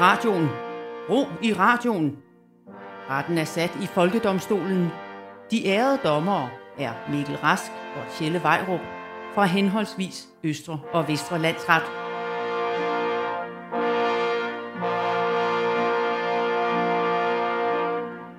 radioen. Ro i radioen. Retten er sat i Folkedomstolen. De ærede dommere er Mikkel Rask og Tjelle Vejrup fra henholdsvis Østre og Vestre Landsret.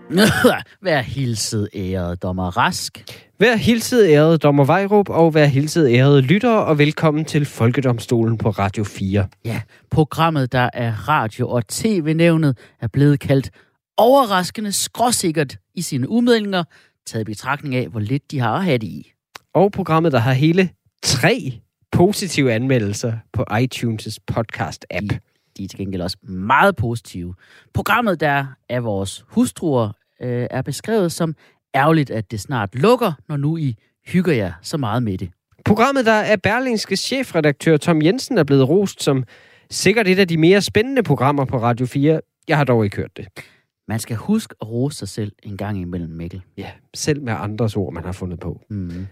Vær hilset, ærede dommer Rask. Vær hilset ærede dommer Vejrup, og vær hilset ærede lyttere, og velkommen til Folkedomstolen på Radio 4. Ja, programmet, der er radio- og tv-nævnet, er blevet kaldt overraskende skråsikkert i sine udmeldinger, taget i betragtning af, hvor lidt de har at have det i. Og programmet, der har hele tre positive anmeldelser på iTunes' podcast-app. De, de er til gengæld også meget positive. Programmet, der er vores hustruer, øh, er beskrevet som ærgerligt, at det snart lukker, når nu I hygger jer så meget med det. Programmet, der er Berlingske chefredaktør Tom Jensen er blevet rost som sikkert et af de mere spændende programmer på Radio 4. Jeg har dog ikke hørt det. Man skal huske at rose sig selv en gang imellem, Mikkel. Ja, selv med andres ord, man har fundet på. Mm.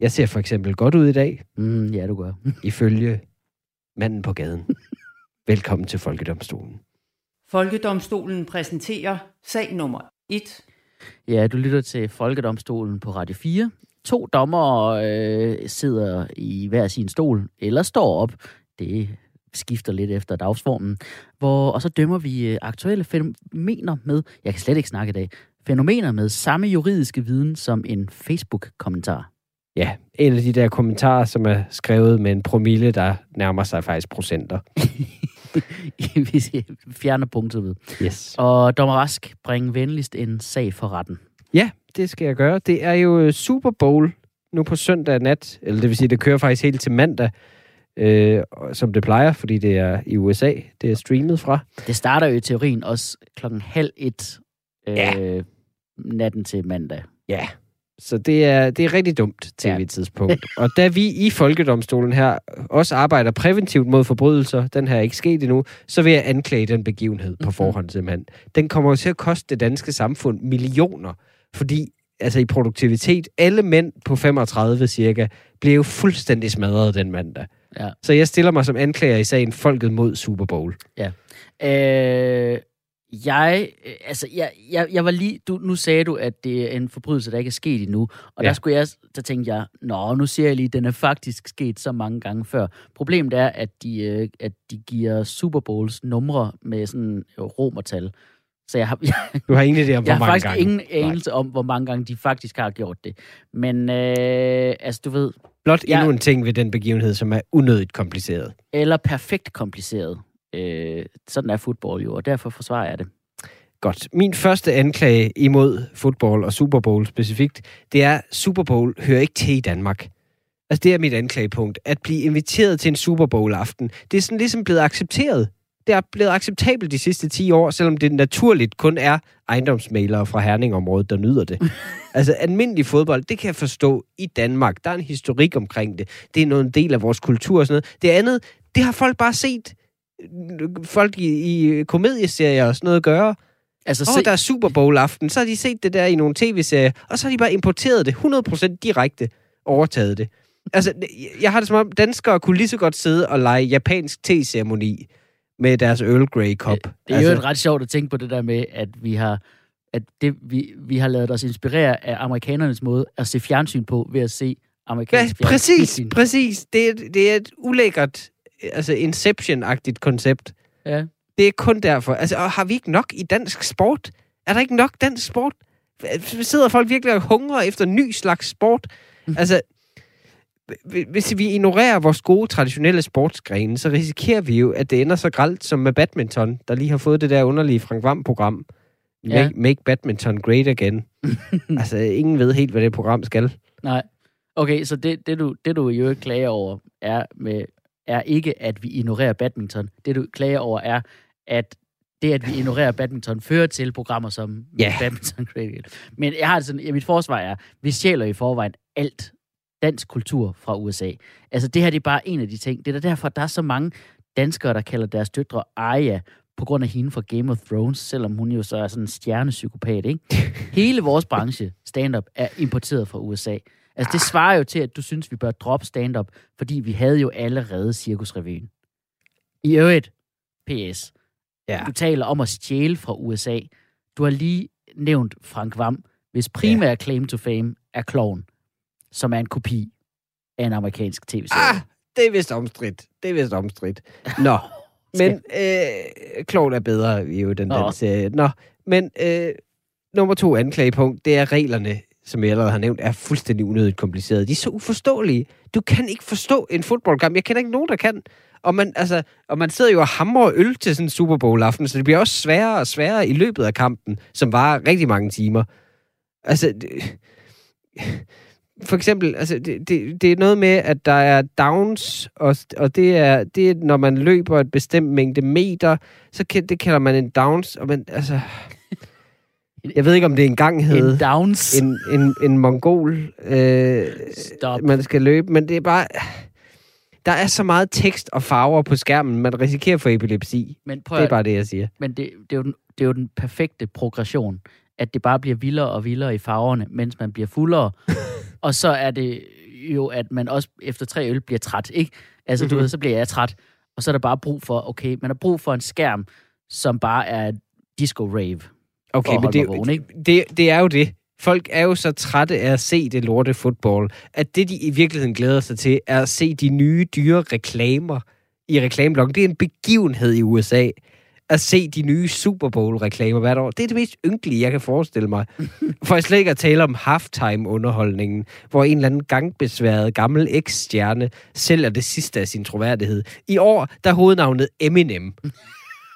Jeg ser for eksempel godt ud i dag, Mm, ja, du gør. ifølge manden på gaden. Velkommen til Folkedomstolen. Folkedomstolen præsenterer sag nummer 1. Ja, du lytter til Folkedomstolen på Radio 4. To dommer øh, sidder i hver sin stol, eller står op. Det skifter lidt efter dagsformen. Hvor, og så dømmer vi øh, aktuelle fænomener med, jeg kan slet ikke snakke i dag, fænomener med samme juridiske viden som en Facebook-kommentar. Ja, en af de der kommentarer, som er skrevet med en promille, der nærmer sig faktisk procenter. Hvis jeg fjerner punktet ved. Yes. Og dommer Rask, bring venligst en sag for retten. Ja, det skal jeg gøre. Det er jo øh, Super Bowl nu på søndag nat, eller det vil sige, det kører faktisk helt til mandag, øh, som det plejer, fordi det er i USA, det er streamet fra. Det starter jo i teorien også klokken halv et øh, Ja. natten til mandag. Ja, så det er, det er rigtig dumt tv-tidspunkt. Og da vi i Folkedomstolen her også arbejder præventivt mod forbrydelser, den her er ikke sket endnu, så vil jeg anklage den begivenhed på forhånd simpelthen. Den kommer jo til at koste det danske samfund millioner, fordi altså i produktivitet, alle mænd på 35 cirka, bliver jo fuldstændig smadret den mandag. Ja. Så jeg stiller mig som anklager i sagen Folket mod Super Bowl. Øh, jeg, øh, altså, jeg, jeg, jeg var lige, du, nu sagde du, at det er en forbrydelse, der ikke er sket endnu, og ja. Der skulle jeg, der tænkte jeg, nå, nu siger jeg lige, at den er faktisk sket så mange gange før. Problemet er, at de, øh, at de giver Super Bowls numre med sådan øh, romertal. Så jeg har, jeg, Du har ingen idé om, hvor jeg har mange faktisk gange. ingen Nej. anelse om, hvor mange gange de faktisk har gjort det. Men, øh, altså, du ved, Blot Jeg- endnu en ting ved den begivenhed, som er unødigt kompliceret. eller perfekt kompliceret. Øh, sådan er fodbold jo, og derfor forsvarer jeg det. Godt. Min første anklage imod fodbold og Super Bowl specifikt, det er, at Super Bowl hører ikke til i Danmark. Altså, det er mit anklagepunkt. At blive inviteret til en Super Bowl-aften, det er sådan ligesom blevet accepteret. Det er blevet acceptabelt de sidste 10 år, selvom det naturligt kun er ejendomsmalere fra Herningområdet, der nyder det. altså, almindelig fodbold, det kan jeg forstå i Danmark. Der er en historik omkring det. Det er noget en del af vores kultur og sådan noget. Det andet, det har folk bare set folk i, i komedieserier og sådan noget gøre. Altså, oh, der er Super Bowl-aften. Så har de set det der i nogle tv-serier, og så har de bare importeret det 100% direkte, overtaget det. Altså, jeg har det som om, danskere kunne lige så godt sidde og lege japansk te-ceremoni med deres Earl Grey kop. Det er altså, jo ret sjovt at tænke på det der med, at vi har at det, vi, vi har lavet os inspirere af amerikanernes måde at se fjernsyn på, ved at se ja, amerikansk præcis, fjernsyn. præcis. Det er, det er et ulækkert, altså Inception-agtigt koncept. Ja. Det er kun derfor. Altså, og har vi ikke nok i dansk sport? Er der ikke nok dansk sport? Sidder folk virkelig og hungrer efter ny slags sport? Mm. Altså, hv- hvis vi ignorerer vores gode traditionelle sportsgrene, så risikerer vi jo, at det ender så gralt som med badminton, der lige har fået det der underlige Frank Vam-program. Make, Ja. make badminton great again. altså, ingen ved helt, hvad det program skal. Nej. Okay, så det, det, du, det du i øvrigt klager over, er, med, er ikke, at vi ignorerer badminton. Det du klager over, er, at det, at vi ignorerer badminton, fører til programmer som Ja. Badminton Critical. Men jeg har det sådan, ja, mit forsvar er, vi stjæler i forvejen alt dansk kultur fra USA. Altså, det her det er bare en af de ting. Det er da derfor, at der er så mange danskere, der kalder deres døtre Arya, på grund af hende fra Game of Thrones, selvom hun jo så er sådan en stjernepsykopat, ikke? Hele vores branche, stand-up, er importeret fra USA. Altså, det svarer jo til, at du synes, vi bør droppe stand-up, fordi vi havde jo allerede Cirkusrevyen. I øvrigt, PS. Ja. Du taler om at stjæle fra USA. Du har lige nævnt Frank Vam, hvis primære ja. claim to fame er Kloven, som er en kopi af en amerikansk tv-serie. Ah, det er vist omstridt. Det er vist omstridt. Nå, men øh, Kloven er bedre i jo den, Nå. den serie. Nå, men øh, nummer to anklagepunkt, det er reglerne, som jeg allerede har nævnt, er fuldstændig unødigt komplicerede. De er så uforståelige. Du kan ikke forstå en fodboldkamp. Jeg kender ikke nogen, der kan. Og man, altså, og man sidder jo og hamrer øl til sådan en Super Bowl-aften, så det bliver også sværere og sværere i løbet af kampen, som varer rigtig mange timer. Altså, det, for eksempel, altså, det, det, det er noget med, at der er downs, og, og det, er, det er, når man løber et bestemt mængde meter, så kan, det kalder man en downs, og man, altså... Jeg ved ikke, om det engang hed En downs. en, en, en mongol, øh, Stop. man skal løbe, men det er bare... Der er så meget tekst og farver på skærmen, man risikerer for epilepsi. Men prøv Det er bare det, jeg siger. men det, det, er jo den, det er jo den perfekte progression, at det bare bliver vildere og vildere i farverne, mens man bliver fuldere. og så er det jo, at man også efter tre øl bliver træt, ikke? Altså, du Mhm. ved, så bliver jeg træt. Og så er der bare brug for, okay, man har brug for en skærm, som bare er disco rave. Okay, men det, vågen, ikke? det, det er jo det. Folk er jo så trætte af at se det lorte fodbold, at det, de i virkeligheden glæder sig til, er at se de nye, dyre reklamer i reklameblokken. Det er en begivenhed i USA at se de nye Super Bowl-reklamer hvert år. Det er det mest ynkelige, jeg kan forestille mig. For jeg slet ikke at tale om halftime-underholdningen, hvor en eller anden gangbesværet gammel eks-stjerne sælger det sidste af sin troværdighed. I år, der er hovednavnet Eminem.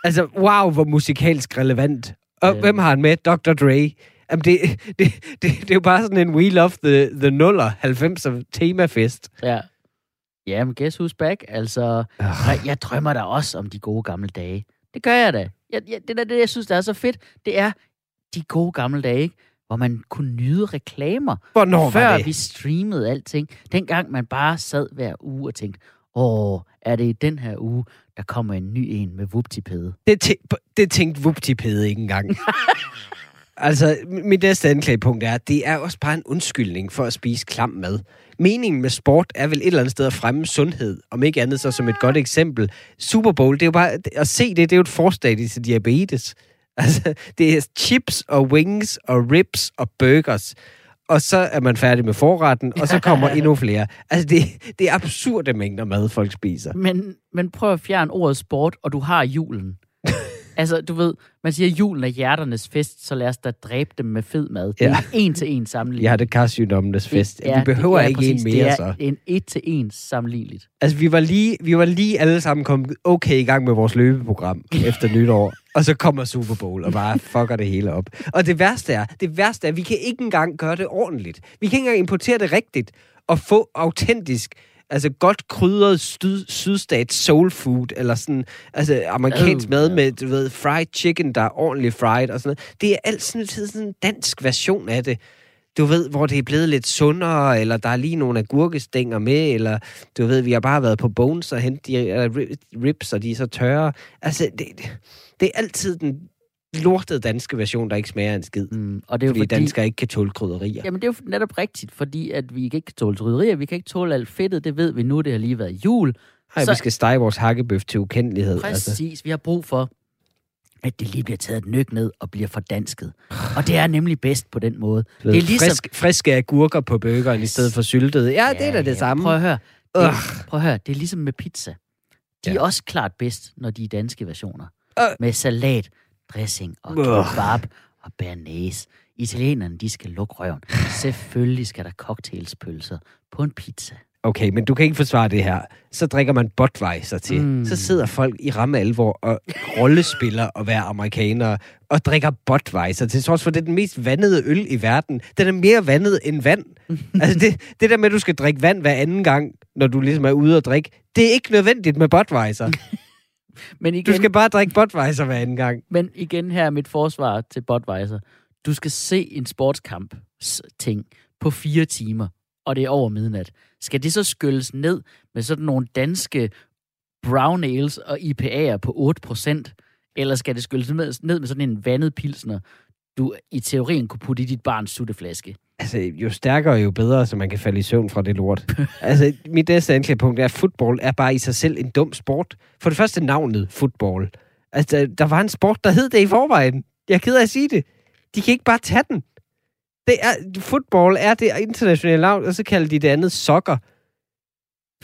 Altså, wow, hvor musikalsk relevant. Og Ja. hvem har han med? Dr. Dre. Jamen, det, det, det, det er jo bare sådan en We Love the, the Nuller 90'er temafest. Ja. Ja, men guess who's back? Altså, jeg, jeg drømmer da også om de gode gamle dage. Det gør jeg da. Jeg, jeg, det er det, jeg synes, der er så fedt. Det er de gode gamle dage, ikke? hvor man kunne nyde reklamer. Hvornår før var det? vi streamede alting. Dengang man bare sad hver uge og tænkte, åh, er det i den her uge, der kommer en ny en med vuptipede? Det, tæ- det tænkte Vuptipede ikke engang. altså, mit næste anklagepunkt er, at det er også bare en undskyldning for at spise klam mad. Meningen med sport er vel et eller andet sted at fremme sundhed, om ikke andet så som et godt eksempel. Super Bowl, det er jo bare, at se det, det er jo et forstadie til diabetes. Altså, det er chips og wings og ribs og burgers. Og så er man færdig med forretten, og så kommer endnu flere. Altså, det, det er absurde mængder mad, folk spiser. Men, men prøv at fjerne ordet sport, og du har julen. altså, du ved, man siger, at julen er hjerternes fest, så lad os da dræbe dem med fed mad. Det er Ja. en til en sammenligning. Har det karsygdommenes fest. Det er- Vi behøver det er ikke præcis, en mere, Det er så. en et til en sammenligneligt. Altså, vi var, lige, vi var lige alle sammen kommet okay i gang med vores løbeprogram efter nytår. Og så kommer Super Bowl og bare fucker det hele op. Og det værste er, det værste er, at vi kan ikke engang gøre det ordentligt. Vi kan ikke engang importere det rigtigt og få autentisk, altså godt krydret syd, sydstats soul food, eller sådan, altså amerikansk Øh, mad med, du ved, fried chicken, der er ordentligt fried og sådan noget. Det er alt sådan, sådan en dansk version af det du ved, hvor det er blevet lidt sundere, eller der er lige nogle agurkestænger med, eller du ved, vi har bare været på Bones og hentet de ribs, og de er så tørre. Altså, det, det, er altid den lortede danske version, der ikke smager en skid. Mm, og det er jo Fordi, fordi, danskere ikke kan tåle krydderier. Jamen, det er jo netop rigtigt, fordi at vi ikke kan tåle trydderier, vi kan ikke tåle alt fedtet, det ved vi nu, det har lige været jul. Ej, så- vi skal stege vores hakkebøf til ukendelighed. Præcis, Altså. altså. vi har brug for, at det lige bliver taget et nyk ned og bliver fordansket. Og det er nemlig bedst på den måde. Det er ligesom... frisk, friske agurker på burgeren i stedet for syltede. Ja, det er da det samme. Prøv at høre. Det, prøv at høre, det er ligesom med pizza. De Ja. er også klart bedst, når de er danske versioner. Øh. Med salat, dressing og kebab og bearnaise. Italienerne, de skal lukke røven. Selvfølgelig skal der cocktailspølser på en pizza. Okay, men du kan ikke forsvare det her. Så drikker man Budweiser til. Mm. Så sidder folk i ramme alvor og rollespiller og være amerikanere og drikker Budweiser, til trods for, det er den mest vandede øl i verden. Den er mere vandet end vand. altså det, det der med, at du skal drikke vand hver anden gang, når du ligesom er ude og drikke, det er ikke nødvendigt med Budweiser. Men igen, Du skal bare drikke Budweiser hver anden gang. Men igen her er mit forsvar til Budweiser. Du skal se en sportskamp ting på fire timer, og det er over midnat. Skal det så skylles ned med sådan nogle danske brown ales og IPA'er på 8%? Eller skal det skylles ned med sådan en vandet pilsner, du i teorien kunne putte i dit barns sutteflaske? Altså, jo stærkere, jo bedre, så man kan falde i søvn fra det lort. altså, mit næste anklagepunkt er, at fodbold er bare i sig selv en dum sport. For det første navnet, fodbold. Altså, der, der var en sport, der hed det i forvejen. Jeg er ked af at sige det. De kan ikke bare tage den. Det er, football er det internationale navn, og så kalder de det andet soccer.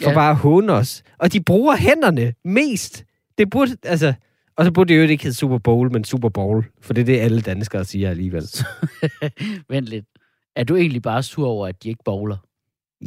For Ja. bare at håne os. Og de bruger hænderne mest. Det burde, altså... Og så burde det jo ikke hedde Super Bowl, men Super Bowl. For det er det, alle danskere siger alligevel. Vent lidt. Er du egentlig bare sur over, at de ikke bowler?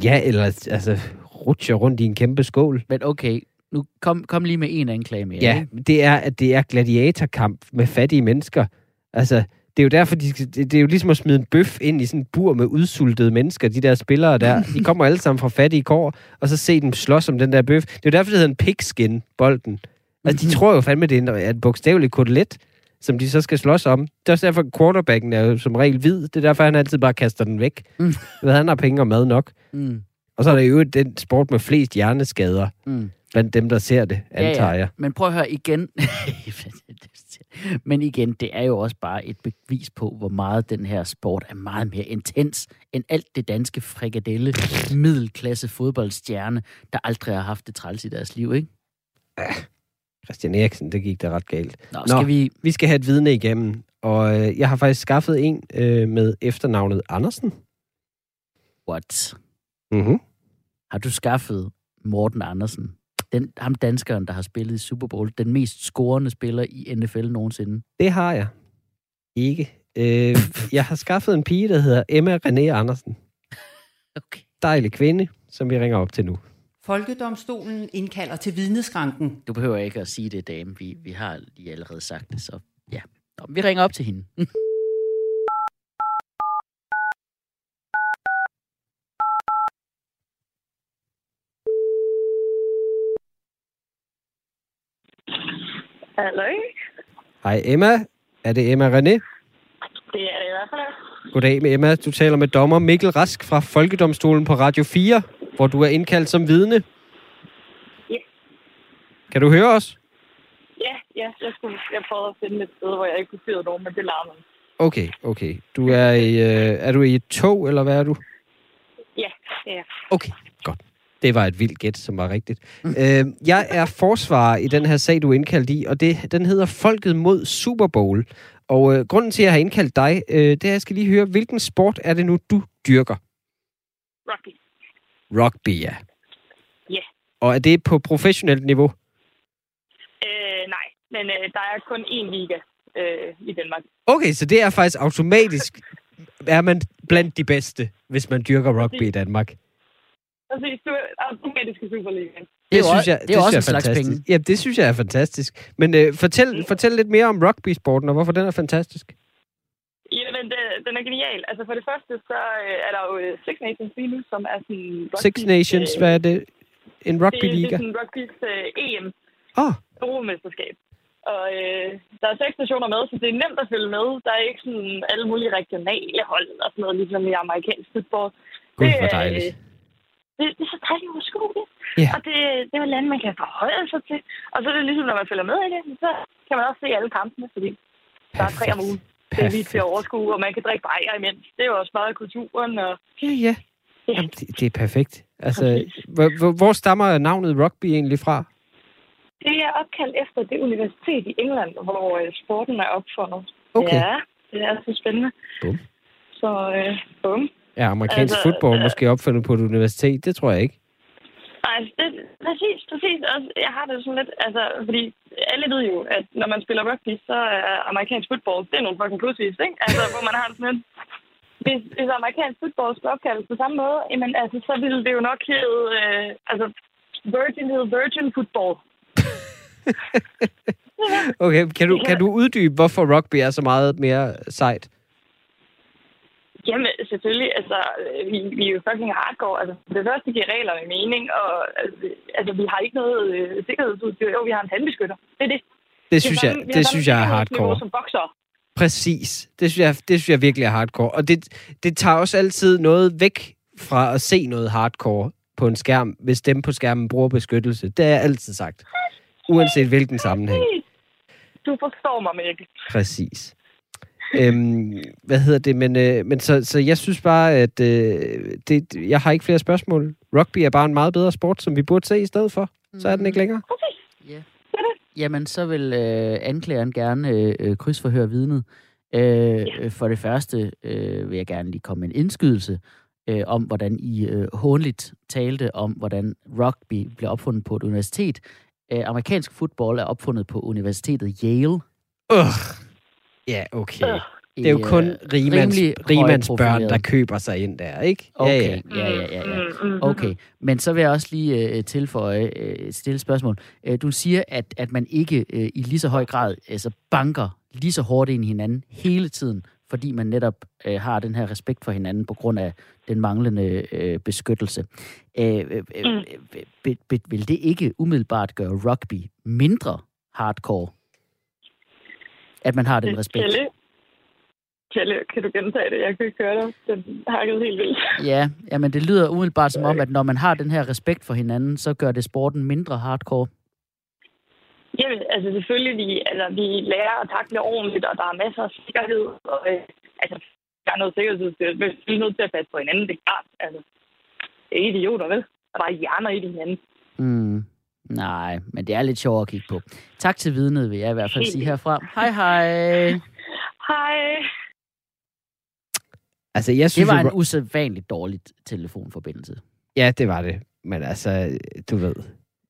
Ja, eller altså, rutscher rundt i en kæmpe skål. Men okay, nu kom, kom lige med en anklage mere. Ja, ikke? det er, at det er gladiatorkamp med fattige mennesker. Altså, det er jo derfor, de, det, er jo ligesom at smide en bøf ind i sådan en bur med udsultede mennesker, de der spillere der. De kommer alle sammen fra fattige kår, og så se dem slås om den der bøf. Det er jo derfor, det hedder en pigskin, bolden. Altså, de tror jo fandme, det er en, et bogstaveligt kotelet, som de så skal slås om. Det er også derfor, quarterbacken er jo som regel hvid. Det er derfor, han altid bare kaster den væk. Mm. Ved, han har penge og mad nok. Mm, Og så er der jo den sport med flest hjerneskader mm. blandt dem, der ser det, antager jeg. Men prøv at høre igen. Men igen, det er jo også bare et bevis på, hvor meget den her sport er meget mere intens end alt det danske frikadelle middelklasse fodboldstjerne, der aldrig har haft det træls i deres liv, ikke? Christian Eriksen, det gik da ret galt. Nå, Nå. skal vi... Vi skal have et vidne igennem, og øh, jeg har faktisk skaffet en øh, med efternavnet Andersen. What? Mm-hmm. Har du skaffet Morten Andersen? Den, ham danskeren, der har spillet i Super Bowl. Den mest scorende spiller i NFL nogensinde. Det har jeg. Ikke. Øh, jeg har skaffet en pige, der hedder Emma René Andersen. Okay. Dejlig kvinde, som vi ringer op til nu. Folkedomstolen indkalder til vidneskranken. Du behøver ikke at sige det, dame. Vi, vi har lige allerede sagt det, så ja. Nå, vi ringer op til hende. Hallo? Hej Emma. Er det Emma René? Det er det i hvert fald. Goddag med Emma. Du taler med dommer Mikkel Rask fra Folkedomstolen på Radio 4, hvor du er indkaldt som vidne. Ja. Kan du høre os? Ja, ja, jeg, skulle, jeg prøvede at finde et sted, hvor jeg ikke kunne fyre nogen, men det larmede. Okay, okay. Du er i, øh, er du i et tog, eller hvad er du? Ja, ja. Okay. Det var et vildt gæt, som var rigtigt. Øh, jeg er forsvarer i den her sag, du er indkaldt i, og det, den hedder Folket mod Super Bowl. Og øh, grunden til, at jeg har indkaldt dig, øh, det er, at jeg skal lige høre, hvilken sport er det nu, du dyrker? Rocky. Rugby, ja. Ja. Og er det på professionelt niveau? Øh, nej, men øh, der er kun én liga øh, i Danmark. Okay, så det er faktisk automatisk, er man blandt de bedste, hvis man dyrker rugby i Danmark. Præcis, du er automatiske Superligaen. Det er jo synes jeg, det er også en slags fantastisk. penge. Ja, det synes jeg er fantastisk. Men øh, fortæl, fortæl lidt mere om rugby-sporten, og hvorfor den er fantastisk. Jamen, det, den er genial. Altså, for det første, så øh, er der jo øh, Six Nations lige nu, som er sådan... Rugby, Six Nations, hvad er det? En det, det er rugby-liga? sådan rugbys øh, EM. Åh, Europamesterskab. Og øh, der er seks nationer med, så det er nemt at følge med. Der er ikke sådan alle mulige regionale hold og sådan noget, ligesom i amerikansk fodbold. gud, Det, hvor øh, dejligt. Det, det er så dejligt uoverskueligt. Ja. Og det, det er jo lande, man kan forholde sig til. Og så er det ligesom, når man følger med i det, så kan man også se alle kampene, fordi der er tre om ugen. Det er lige til at overskue, og man kan drikke bajer imens. Det er jo også meget af kulturen. Og, Ja, ja. ja. Jamen, det, det er perfekt. Altså, hvor, hvor stammer navnet rugby egentlig fra? Det er opkaldt efter det universitet i England, hvor øh, sporten er opfundet. Okay. Ja, det er så spændende. Bum. Så øh, bum. Er amerikansk Altså, fodbold øh, måske opfundet på et universitet? Det tror jeg ikke. Nej, det, præcis, præcis. Også, jeg har det sådan lidt, altså, fordi alle ved jo, at når man spiller rugby, så er amerikansk fodbold, det er nogle fucking pludsvis, ikke? Altså, hvor man har det sådan lidt, hvis, hvis amerikansk fodbold skal opkaldes på samme måde, jamen, altså, så ville det jo nok hedde, øh, altså, Virgin hed Virgin Football. Okay, kan du, kan du uddybe, hvorfor rugby er så meget mere sejt? Jamen, selvfølgelig, altså, øh, vi, vi er jo fucking hardcore. Altså, det første giver reglerne mening, og altså, altså vi har ikke noget øh, sikkerhedsudstyr. Jo, vi har en tandbeskytter. Det er det. Det synes jeg, det synes jeg er hardcore. som bokser. Præcis. Det synes jeg, det synes jeg virkelig er hardcore. Og det, det tager også altid noget væk fra at se noget hardcore på en skærm, hvis dem på skærmen bruger beskyttelse. Det jeg altid sagt. Uanset hvilken sammenhæng. Du forstår mig, Mikkel. Præcis. Øhm, hvad hedder det? Men, øh, men så, så jeg synes bare, at øh, det, jeg har ikke flere spørgsmål. Rugby er bare en meget bedre sport, som vi burde se i stedet for. Så er den ikke længere. Ja. Det er det. jamen så vil øh, anklageren gerne øh, øh, krydsforhøre vidnet. Øh, ja. For det første øh, vil jeg gerne lige komme med en indskydelse øh, om, hvordan I øh, håndligt talte om, hvordan rugby blev opfundet på et universitet. Øh, amerikansk fodbold er opfundet på universitetet Yale. Øh. Ja, okay. Øh. Det er jo kun Øh, rimands, rimands børn, der køber sig ind der, ikke? Okay, ja, ja, ja. ja. Mm, mm, Okay, men så vil jeg også lige øh, tilføje øh, et stille spørgsmål. Øh, du siger, at, at man ikke øh, i lige så høj grad altså banker lige så hårdt ind i hinanden hele tiden, fordi man netop øh, har den her respekt for hinanden på grund af den manglende øh, beskyttelse. Øh, øh, øh, Mm. be, be, vil det ikke umiddelbart gøre rugby mindre hardcore? At man har den respekt? Kjelle, Kjelle, kan du gentage det? Jeg kan ikke høre dig. Den hakkede helt vildt. Ja, jamen det lyder umiddelbart som om, at når man har den her respekt for hinanden, så gør det sporten mindre hardcore. Jamen, altså selvfølgelig, vi, altså, vi lærer at takle ordentligt, og der er masser af sikkerhed. Og, øh, altså, der er noget sikkerhedsudstyr. Vi er nødt til at passe på hinanden, det er klart. Altså, det er idioter, vel? Og der er hjerner i hinanden. Mm. Nej, men det er lidt sjovt at kigge på. Tak til vidnet, vil jeg i hvert fald sige herfra. Hej hej. Hej. Altså, jeg Det synes var jo, en usædvanligt dårlig telefonforbindelse. Ja, det var det. Men altså, du ved.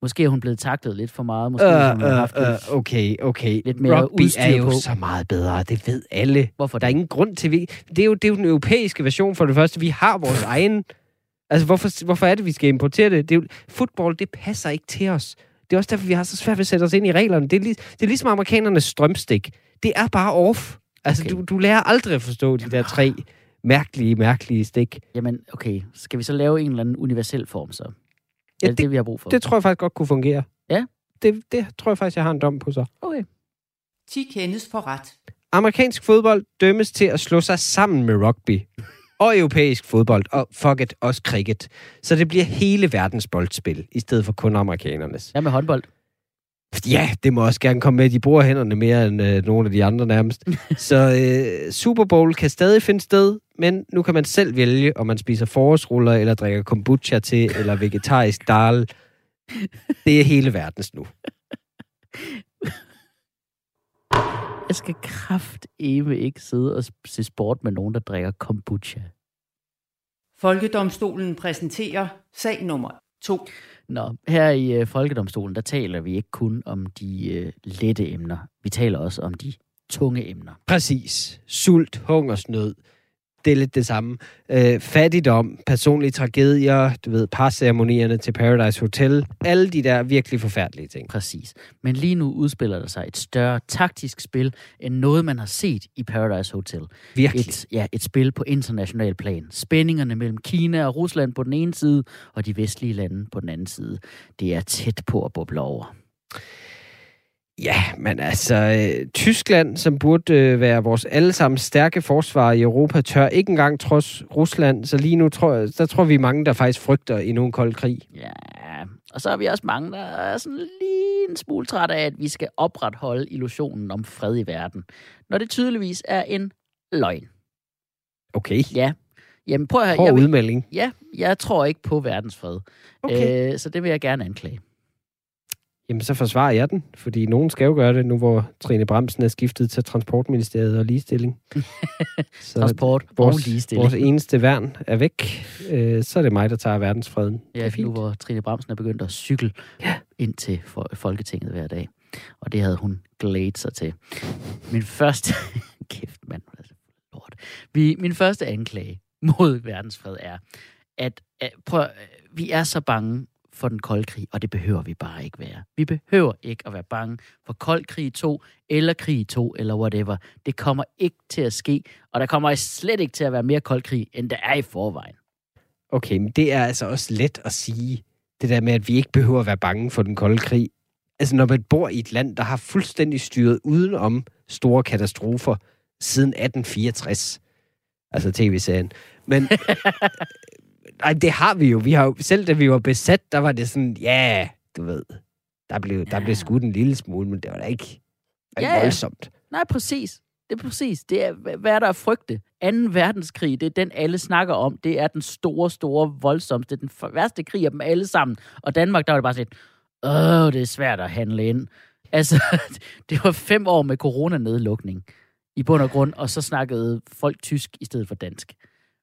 Måske er hun blevet taklet lidt for meget. Måske Øh, har hun haft øh, lidt... øh, okay, okay. lidt mere Rugby er jo på. så meget bedre. Det ved alle. Hvorfor Der er det? ingen grund til, vi... Det er jo, det er jo den europæiske version for det første. Vi har vores egen... Altså, hvorfor, hvorfor er det, vi skal importere det? det er fodbold, det passer ikke til os. Det er også derfor, vi har så svært ved at sætte os ind i reglerne. Det er, lig, det er ligesom amerikanernes strømstik. Det er bare off. Altså, Okay. du, du lærer aldrig at forstå de der tre mærkelige, mærkelige stik. Jamen, okay. Skal vi så lave en eller anden universel form, så? Ja, er det, det- det, vi har brug for? Det tror jeg faktisk godt kunne fungere. Ja. Det, det tror jeg faktisk, jeg har en dom på så. Okay. 10 kendes for ret. Amerikansk fodbold dømmes til at slå sig sammen med rugby. Og europæisk fodbold, og fuck it, også cricket. Så det bliver hele verdens boldspil, i stedet for kun amerikanernes. Hvad med håndbold? Ja, det må også gerne komme med. De bruger hænderne mere end øh, nogle af de andre nærmest. Så øh, Super Bowl kan stadig finde sted, men nu kan man selv vælge, om man spiser forårsruller, eller drikker kombucha til, eller vegetarisk dal. Det er hele verdens nu. Jeg skal kraftedeme ikke sidde og se sport med nogen, der drikker kombucha. Folkedomstolen præsenterer sag nummer 2. Nå, her i øh, Folkedomstolen, der taler vi ikke kun om de øh, lette emner. Vi taler også om de tunge emner. Præcis. Sult, hungersnød. Det er lidt det samme. Øh, fattigdom, personlige tragedier, du ved, parceremonierne til Paradise Hotel. Alle de der virkelig forfærdelige ting. Præcis. Men lige nu udspiller der sig et større taktisk spil, end noget, man har set i Paradise Hotel. Virkelig. Et, ja, et spil på international plan. Spændingerne mellem Kina og Rusland på den ene side, og de vestlige lande på den anden side. Det er tæt på at boble over. Ja, men altså, øh, Tyskland, som burde øh, være vores allesammen stærke forsvar i Europa, tør ikke engang trods Rusland. Så lige nu tror jeg, der tror vi er mange, der faktisk frygter i nogen kold krig. Ja, og så er vi også mange, der er sådan lige en smule træt af, at vi skal opretholde illusionen om fred i verden. Når det tydeligvis er en løgn. Okay. Ja. Jamen prøv at høre. Hård Jeg vil, udmelding. ja, jeg tror ikke på verdensfred. Okay. Øh, så det vil jeg gerne anklage. Jamen, så forsvarer jeg den, fordi nogen skal jo gøre det, nu hvor Trine Bremsen er skiftet til Transportministeriet og ligestilling. så Transport og vores, ligestilling. vores eneste værn er væk. Øh, så er det mig, der tager verdensfreden. Det Ja, er nu fint. hvor Trine Bremsen er begyndt at cykle Ja. ind til Folketinget hver dag. Og det havde hun glædet sig til. Min første... Kæft, mand. Lort. Vi, min første anklage mod verdensfred er, at, at prøv, at- vi er så bange for den kolde krig, og det behøver vi bare ikke være. Vi behøver ikke at være bange for kold krig 2, eller krig 2, eller whatever. Det kommer ikke til at ske, og der kommer slet ikke til at være mere kold krig, end der er i forvejen. Okay, men det er altså også let at sige, det der med, at vi ikke behøver at være bange for den kolde krig. Altså, når man bor i et land, der har fuldstændig styret udenom store katastrofer siden 1864. Altså tv-serien. Men nej, det har vi jo. Vi har jo. Selv da vi var besat, der var det sådan, ja, du ved, der blev, der blev skudt en lille smule, men det var da ikke, var Ja, ja. voldsomt. Nej, præcis. Det er præcis. Det er, hva- hvad er der at frygte? 2. verdenskrig, det er den, alle snakker om. Det er den store, store, voldsomste, den værste krig af dem alle sammen. Og Danmark, der var det bare sådan lidt, åh, det er svært at handle ind. Altså, det var fem år med coronanedlukning i bund og grund, og så snakkede folk tysk i stedet for dansk.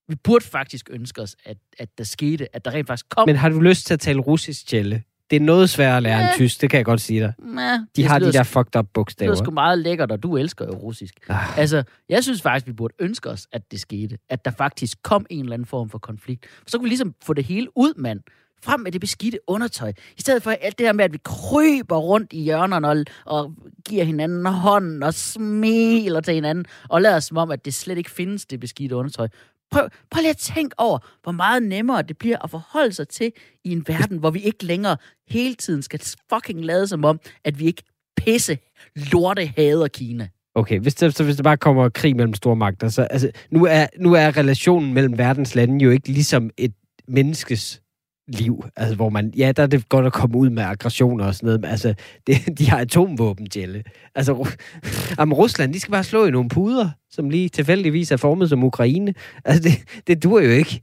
Vi burde faktisk ønske os, at, at der skete, at der rent faktisk kom... Men har du lyst til at tale russisk, Jelle? Det er noget sværere at lære end tysk, det kan jeg godt sige dig. Nah, De det har de der fucked up Det bogstaver. er sgu meget lækkert, og du elsker jo russisk. Ah. Altså, jeg synes faktisk, vi burde ønske os, at det skete. At der faktisk kom en eller anden form for konflikt. Så kunne vi ligesom få det hele ud, mand. Frem med det beskidte undertøj. I stedet for alt det her med, at vi kryber rundt i hjørnerne og, og giver hinanden hånden og smiler til hinanden, og lader som om, at det slet ikke findes, det beskidte undertøj. Prøv, prøv lige at tænke over, hvor meget nemmere det bliver at forholde sig til i en verden, hvor vi ikke længere hele tiden skal fucking lade som om, at vi ikke pisse lorte hader Kina. Okay, hvis der, så hvis der bare kommer krig mellem stormagter, så altså, nu er, nu er relationen mellem verdens lande jo ikke ligesom et menneskes liv, altså hvor man, ja, der er det godt at komme ud med aggressioner og sådan noget, men altså, det, de har atomvåben, Jelle. Altså, Ru- jamen, Rusland, de skal bare slå i nogle puder, som lige tilfældigvis er formet som Ukraine. Altså, det, det dur jo ikke.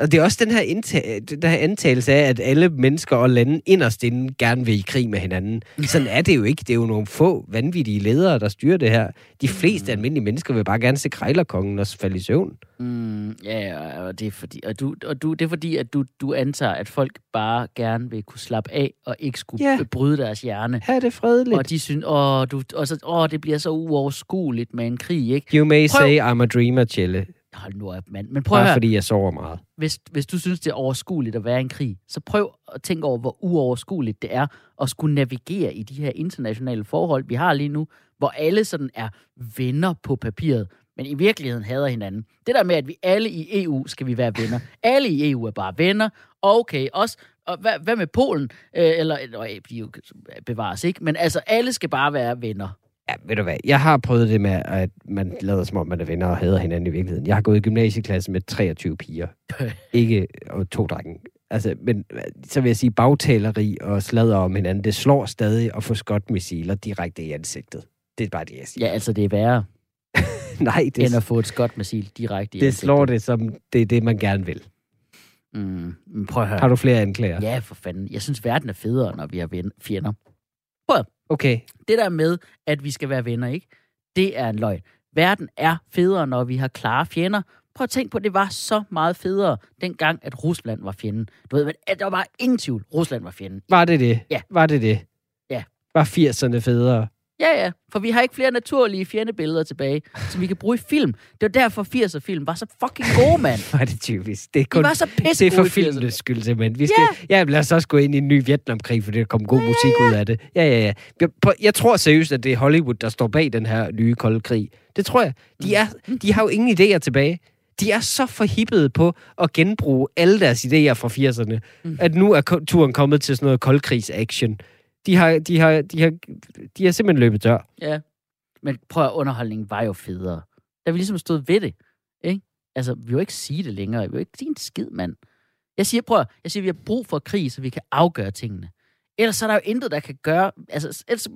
Og det er også den her, indta- den her antagelse af, at alle mennesker og lande inderst inde gerne vil i krig med hinanden. Sådan er det jo ikke. Det er jo nogle få vanvittige ledere, der styrer det her. De fleste almindelige mennesker vil bare gerne se krejlerkongen og falde i søvn. Mm, ja, og det er fordi, og du, og du, det er fordi, at du, du antager, at folk bare gerne vil kunne slappe af og ikke skulle yeah. bryde deres hjerne. Her er det fredeligt. Og de synes, åh, du, og så, åh, det bliver så uoverskueligt med en krig, ikke? You may Prøv- say I'm a dreamer, Jelle. Hold nu op, mand. Men prøv at Bare høre, fordi jeg sover meget. hvis, hvis du synes, det er overskueligt at være i en krig, så prøv at tænke over, hvor uoverskueligt det er at skulle navigere i de her internationale forhold, vi har lige nu, hvor alle sådan er venner på papiret, men i virkeligheden hader hinanden. Det der med, at vi alle i EU skal vi være venner. Alle i EU er bare venner. Og okay, også, og hvad, hvad med Polen? Øh, eller, eller, de jo bevares ikke, men altså, alle skal bare være venner. Ja, ved du hvad, jeg har prøvet det med, at man lader som om, man er venner og hader hinanden i virkeligheden. Jeg har gået i gymnasieklasse med 23 piger. Ikke og to drenge. Altså, men så vil jeg sige, bagtaleri og sladder om hinanden, det slår stadig at få skotmissiler direkte i ansigtet. Det er bare det, jeg siger. Ja, altså, det er værre, Nej, det... end at få et skot missil direkte i det ansigtet. slår det som, det er det, man gerne vil. Mm, prøv at høre. Har du flere anklager? Ja, for fanden. Jeg synes, verden er federe, når vi har fjender. Okay, Det der med, at vi skal være venner, ikke? Det er en løgn. Verden er federe, når vi har klare fjender. Prøv at tænke på, at det var så meget federe, dengang, at Rusland var fjenden. Du ved, at der var bare ingen tvivl. Rusland var fjenden. var det det? Ja. Var det det? Ja. Var 80'erne federe? Ja, ja, for vi har ikke flere naturlige fjendebilleder tilbage, som vi kan bruge i film. Det var derfor 80'er-film var så fucking gode, mand. Var det typisk? Det er De kun var så det er for gode i 80'erne. filmenes skyld, simpelthen. Vi skal, ja. lad os også gå ind i en ny Vietnamkrig, for det kommer god musik ud af det. Ja, ja, ja. Jeg, prøv- jeg tror seriøst, at det er Hollywood, der står bag den her nye kolde krig. Det tror jeg. De, er, de har jo ingen idéer tilbage. De er så forhippede på at genbruge alle deres idéer fra 80'erne, Mm. at nu er turen kommet til sådan noget koldkrigs-action. De har, de, har, de, har, de har simpelthen løbet tør. Ja. Men prøv at underholdningen var jo federe. Da vi ligesom stod ved det, ikke? Altså, vi vil jo ikke sige det længere. Vi vil jo ikke sige en skid, mand. Jeg siger, prøv at- jeg siger, vi har brug for krig, så vi kan afgøre tingene. Ellers så er der jo intet, der kan gøre... Altså, ellers,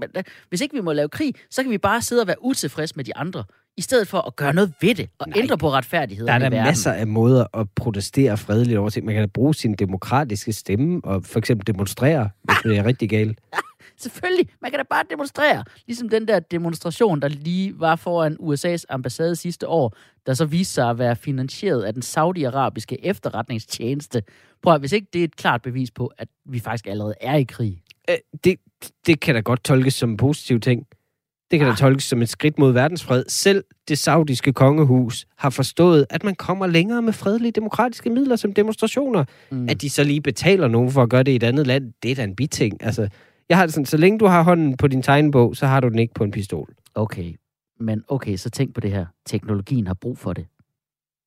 hvis ikke vi må lave krig, så kan vi bare sidde og være utilfredse med de andre, i stedet for at gøre noget ved det, og Nej. Ændre på retfærdigheden Der er der verden. masser af måder at protestere fredeligt over ting. Man kan da bruge sin demokratiske stemme og for eksempel demonstrere, hvis det er rigtig galt. Selvfølgelig, man kan da bare demonstrere. Ligesom den der demonstration, der lige var foran USA's ambassade sidste år, der så viste sig at være finansieret af den saudiarabiske efterretningstjeneste. Prøv at, hvis ikke det er et klart bevis på, at vi faktisk allerede er i krig. Øh, det, det kan da godt tolkes som en positiv ting. Det kan da Ah. tolkes som et skridt mod verdensfred. Selv det saudiske kongehus har forstået, at man kommer længere med fredelige demokratiske midler som demonstrationer. Mm. At de så lige betaler nogen for at gøre det i et andet land, det er da en biting. Altså, jeg har det sådan, så længe du har hånden på din tegnbog, så har du den ikke på en pistol. Okay, men okay, så tænk på det her. Teknologien har brug for det.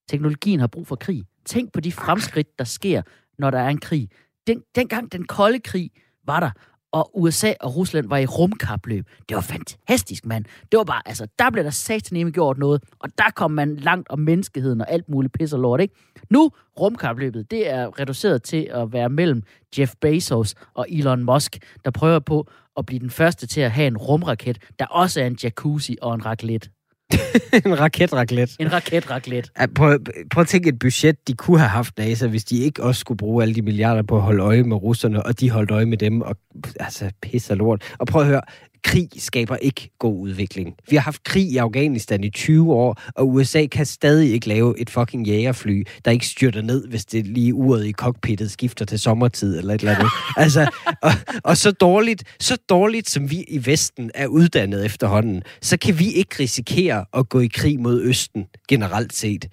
Teknologien har brug for krig. Tænk på de fremskridt, der sker, når der er en krig. Den, dengang den kolde krig var der, og USA og Rusland var i rumkapløb. Det var fantastisk, mand. Det var bare, altså, der blev der sataneme gjort noget, og der kom man langt om menneskeheden og alt muligt pis og lort, ikke? Nu, rumkapløbet, det er reduceret til at være mellem Jeff Bezos og Elon Musk, der prøver på at blive den første til at have en rumraket, der også er en jacuzzi og en raclette. en raketraclet. En raketraclette. Ja, prøv, prøv at tænke et budget, de kunne have haft NASA, hvis de ikke også skulle bruge alle de milliarder på at holde øje med russerne, og de holdt øje med dem, og altså pisse og lort. Og prøv at høre, krig skaber ikke god udvikling. Vi har haft krig i Afghanistan i 20 år, og USA kan stadig ikke lave et fucking jægerfly, der ikke styrter ned, hvis det lige uret i cockpittet skifter til sommertid eller et eller andet. altså, og, og så dårligt, så dårligt som vi i Vesten er uddannet efterhånden, så kan vi ikke risikere at gå i krig mod Østen generelt set.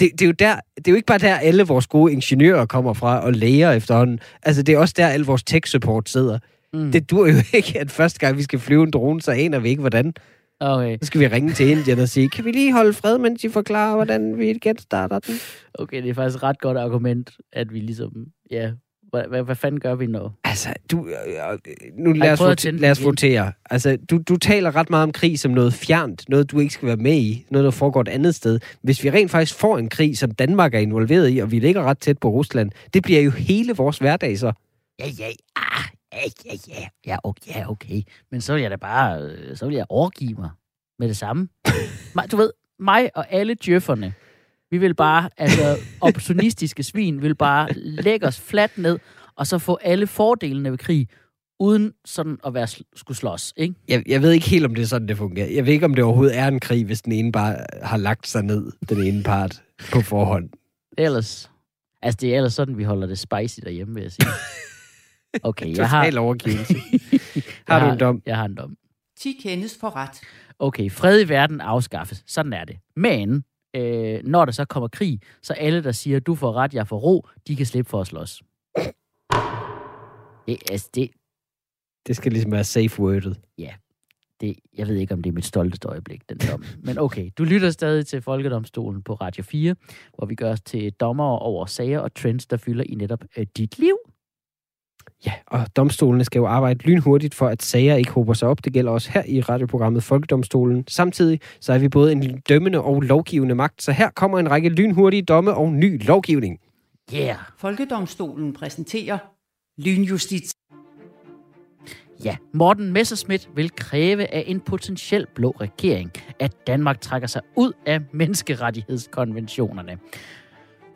Det, det, er jo der, det er jo ikke bare der, alle vores gode ingeniører kommer fra og læger efterhånden. Altså, det er også der, al vores tech-support sidder. Mm. Det dur jo ikke, at første gang, vi skal flyve en drone, så aner vi ikke, hvordan. Okay. Så skal vi ringe til Indien og sige, kan vi lige holde fred, mens de forklarer, hvordan vi genstarter den? okay, det er faktisk et ret godt argument, at vi ligesom, ja, hvad, hvad, hvad fanden gør vi nu? Altså, du, øh, øh, nu lad os, at lad os votere. Altså, du, du taler ret meget om krig som noget fjernt, noget du ikke skal være med i, noget der foregår et andet sted. Hvis vi rent faktisk får en krig, som Danmark er involveret i, og vi ligger ret tæt på Rusland, det bliver jo hele vores hverdag så. Ja, ja, ah, ja, ja, ja, ja, okay, ja, okay. Men så vil jeg da bare, øh, så vil jeg overgive mig med det samme. Du ved, mig og alle djøfferne, vi vil bare, altså, opportunistiske svin, vil bare lægge os fladt ned, og så få alle fordelene ved krig, uden sådan at være, skulle slås, ikke? Jeg, jeg ved ikke helt, om det er sådan, det fungerer. Jeg ved ikke, om det overhovedet er en krig, hvis den ene bare har lagt sig ned, den ene part, på forhånd. Ellers, altså det er ellers sådan, vi holder det spicy derhjemme, vil jeg sige. Okay, jeg har, Total overgivelse. Har jeg du en dom? Jeg har en dom. 10 kendes for ret. Okay, fred i verden afskaffes. Sådan er det. Men øh, når der så kommer krig, så alle, der siger, du får ret, jeg får ro, de kan slippe for at slås. Det, altså, det, Det skal ligesom være safe wordet. det, jeg ved ikke, om det er mit stolteste øjeblik, den dom. Men okay, du lytter stadig til Folkedomstolen på Radio 4, hvor vi gør os til dommer over sager og trends, der fylder i netop øh, dit liv. Ja, og domstolene skal jo arbejde lynhurtigt for, at sager ikke hober sig op. Det gælder også her i radioprogrammet Folkedomstolen. Samtidig så er vi både en dømmende og lovgivende magt, så her kommer en række lynhurtige domme og ny lovgivning. Yeah! Folkedomstolen præsenterer lynjustits. Ja, Morten Messerschmidt vil kræve af en potentiel blå regering, at Danmark trækker sig ud af menneskerettighedskonventionerne.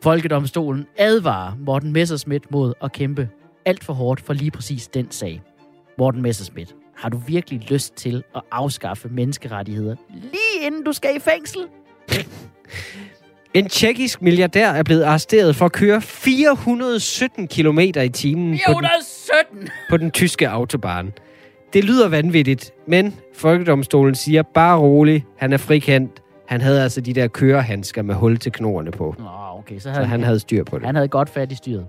Folkedomstolen advarer Morten Messerschmidt mod at kæmpe alt for hårdt for lige præcis den sag. Morten Messerschmidt, har du virkelig lyst til at afskaffe menneskerettigheder lige inden du skal i fængsel? En tjekkisk milliardær er blevet arresteret for at køre 417 km i timen på den, 417! på den tyske autobahn. Det lyder vanvittigt, men Folkedomstolen siger bare rolig, han er frikendt. Han havde altså de der kørehandsker med hul til knorene på, Nå, okay, så så havde han havde styr på det. Han havde godt fat i styret.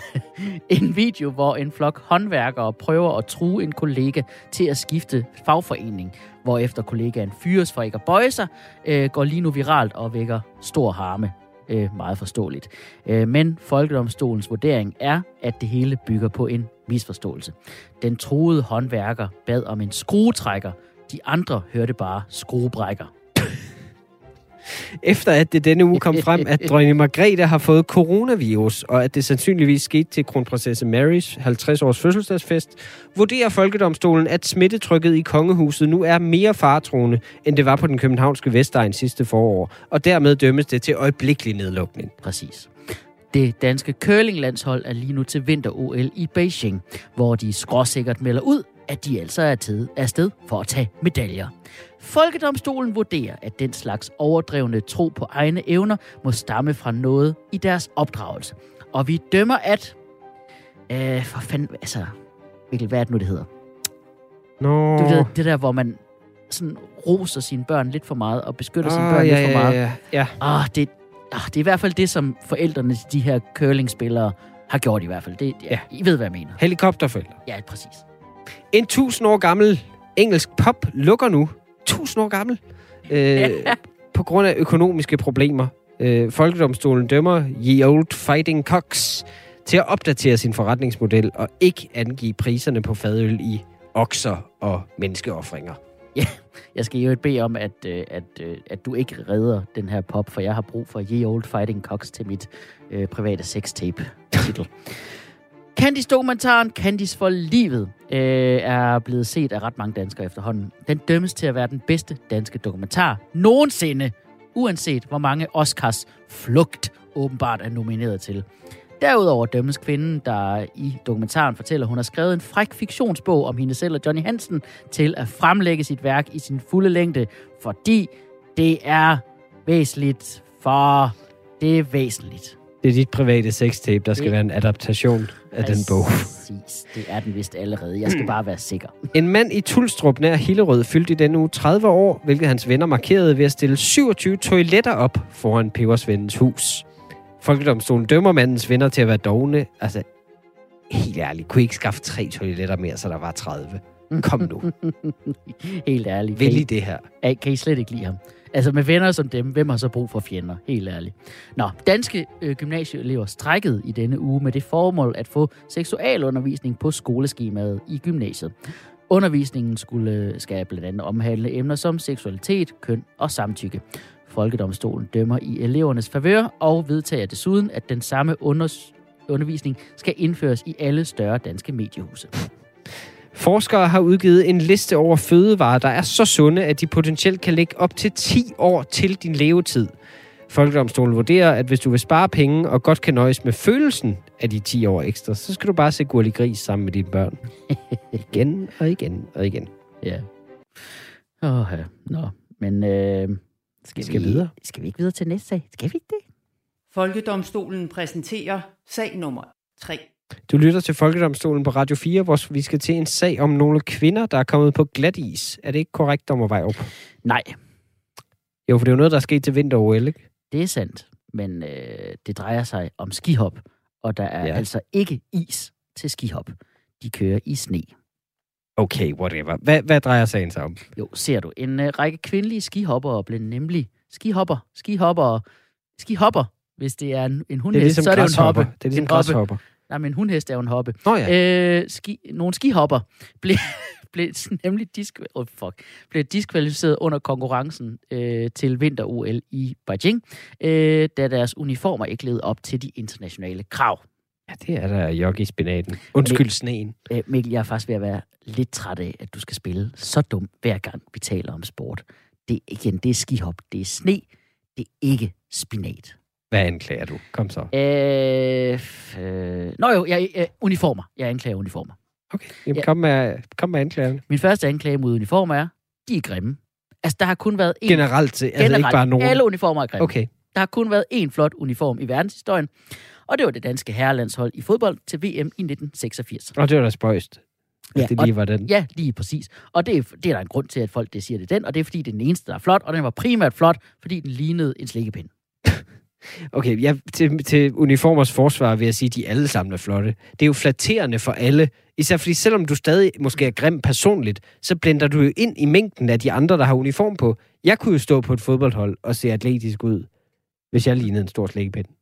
en video, hvor en flok håndværkere prøver at true en kollega til at skifte fagforening, hvorefter kollegaen fyres for ikke at bøje sig, øh, går lige nu viralt og vækker stor harme. Øh, meget forståeligt. Øh, men Folkedomstolens vurdering er, at det hele bygger på en misforståelse. Den troede håndværker bad om en skruetrækker. De andre hørte bare skruebrækker. Efter at det denne uge kom frem, at dronning Margrethe har fået coronavirus, og at det sandsynligvis skete til kronprinsesse Marys 50-års fødselsdagsfest, vurderer Folkedomstolen, at smittetrykket i kongehuset nu er mere faretroende, end det var på den københavnske Vestegn sidste forår, og dermed dømmes det til øjeblikkelig nedlukning. Præcis. Det danske curlinglandshold er lige nu til vinter-OL i Beijing, hvor de skråsikkert melder ud, at de altså er afsted for at tage medaljer. Folkedomstolen vurderer, at den slags overdrevne tro på egne evner må stamme fra noget i deres opdragelse. Og vi dømmer, at... Øh, for fanden, altså... Mikkel, hvad er det nu, det hedder? Nå. Du ved, det der, hvor man sådan roser sine børn lidt for meget og beskytter sine Ah, børn ja, lidt for ja, meget. ja, ja. Ah, det, ah, det er i hvert fald det, som forældrene til de her curlingspillere har gjort i hvert fald. Det, ja. Ja. I ved, hvad jeg mener. Helikopterforældre. Ja, præcis. En tusind år gammel engelsk pop lukker nu. Tusind år gammel. Øh, på grund af økonomiske problemer. Øh, Folkedomstolen dømmer Ye Old Fighting Cocks til at opdatere sin forretningsmodel og ikke angive priserne på fadøl i okser og menneskeoffringer. Jeg skal jo bede om, at, øh, at, øh, at du ikke redder den her pop, for jeg har brug for Ye Old Fighting Cocks til mit øh, private sextape-titel. Candice-dokumentaren Candice for livet øh, er blevet set af ret mange danskere efterhånden. Den dømmes til at være den bedste danske dokumentar nogensinde, uanset hvor mange Oscars flugt åbenbart er nomineret til. Derudover dømmes kvinden, der i dokumentaren fortæller, at hun har skrevet en fræk fiktionsbog om hende selv og Johnny Hansen, til at fremlægge sit værk i sin fulde længde, fordi det er væsentligt for... Det er væsentligt. Det er dit private sextape, der skal Det- være en adaptation af den bog. Præcis. Det er den vist allerede. Jeg skal bare være sikker. En mand i Tulstrup nær Hillerød fyldte i denne uge 30 år, hvilket hans venner markerede ved at stille 27 toiletter op foran pebersvendens hus. Folkedomstolen dømmer mandens venner til at være dogne. Altså, helt ærligt, kunne I ikke skaffe tre toiletter mere, så der var 30? Kom nu. Helt ærligt. Vælg I det her. Kan I slet ikke lide ham? Altså med venner som dem, hvem har så brug for fjender? Helt ærligt. Nå, danske øh, gymnasieelever strækkede i denne uge med det formål at få seksualundervisning på skoleskemaet i gymnasiet. Undervisningen skulle, øh, skal blandt andet omhandle emner som seksualitet, køn og samtykke. Folkedomstolen dømmer i elevernes favør og vedtager desuden, at den samme unders- undervisning skal indføres i alle større danske mediehuse. Forskere har udgivet en liste over fødevarer, der er så sunde, at de potentielt kan lægge op til 10 år til din levetid. Folkedomstolen vurderer, at hvis du vil spare penge og godt kan nøjes med følelsen af de 10 år ekstra, så skal du bare se Gurli Gris sammen med dine børn. igen og igen og igen. Ja. Åh, ja. Nå, men øh, skal, Skal vi, videre. Skal vi ikke videre til næste sag? Skal vi ikke det? Folkedomstolen præsenterer sag nummer 3. Du lytter til Folkedomstolen på Radio 4, hvor vi skal til en sag om nogle kvinder, der er kommet på glat is. Er det ikke korrekt, om vej op? Nej, Jo, for det er jo noget, der er sket til vinter ikke? det er sandt. Men øh, det drejer sig om skihop, og der er Ja. altså ikke is til skihop. De kører i sne. Okay, whatever. Hvad, hvad drejer sagen sig om? Jo, ser du. En øh, række kvindelige skihoppere blev nemlig skihopper, skihopper, skihopper. Hvis det er en, en hundhest, ligesom så er det jo en hoppe. Det er ligesom En hoppe. græshopper. Nej, men en hundhest er jo en hoppe. Nå ja. Øh, ski, nogle skihopper blev, blev nemlig disk, oh fuck, blev diskvalificeret under konkurrencen øh, til vinter-OL i Beijing, øh, da deres uniformer ikke levede op til de internationale krav. Ja, det er der jogge i spinaten. Undskyld sneen. Øh, Mikkel, jeg er faktisk ved at være lidt træt af, at du skal spille så dumt, hver gang vi taler om sport. Det, igen, det er skihop, det er sne, det er ikke spinat. Hvad anklager du? Kom så. Øh, øh, nå jo, jeg, øh, uniformer. Jeg anklager uniformer. Okay, Jamen, Ja. kom, med, kom med anklagerne. Min første anklage mod uniformer er, de er grimme. Altså, der har kun været én... Generelt til, altså ikke bare nogen. Alle uniformer er grimme. Okay, Der har kun været én flot uniform i verdenshistorien, og det var det danske herrelandshold i fodbold til VM i 1986. og det var da spøjst. Ja, det lige var den. Ja, lige præcis. Og det er, det er der en grund til, at folk det siger det den, og det er, fordi det er den eneste, der er flot, og den var primært flot, fordi den lignede en slikkepind. Okay, ja, til, til uniformers forsvar vil jeg sige, at de alle sammen er flotte. Det er jo flatterende for alle. Især fordi selvom du stadig måske er grim personligt, så blender du jo ind i mængden af de andre, der har uniform på. Jeg kunne jo stå på et fodboldhold og se atletisk ud, hvis jeg lignede en stor slikkepind.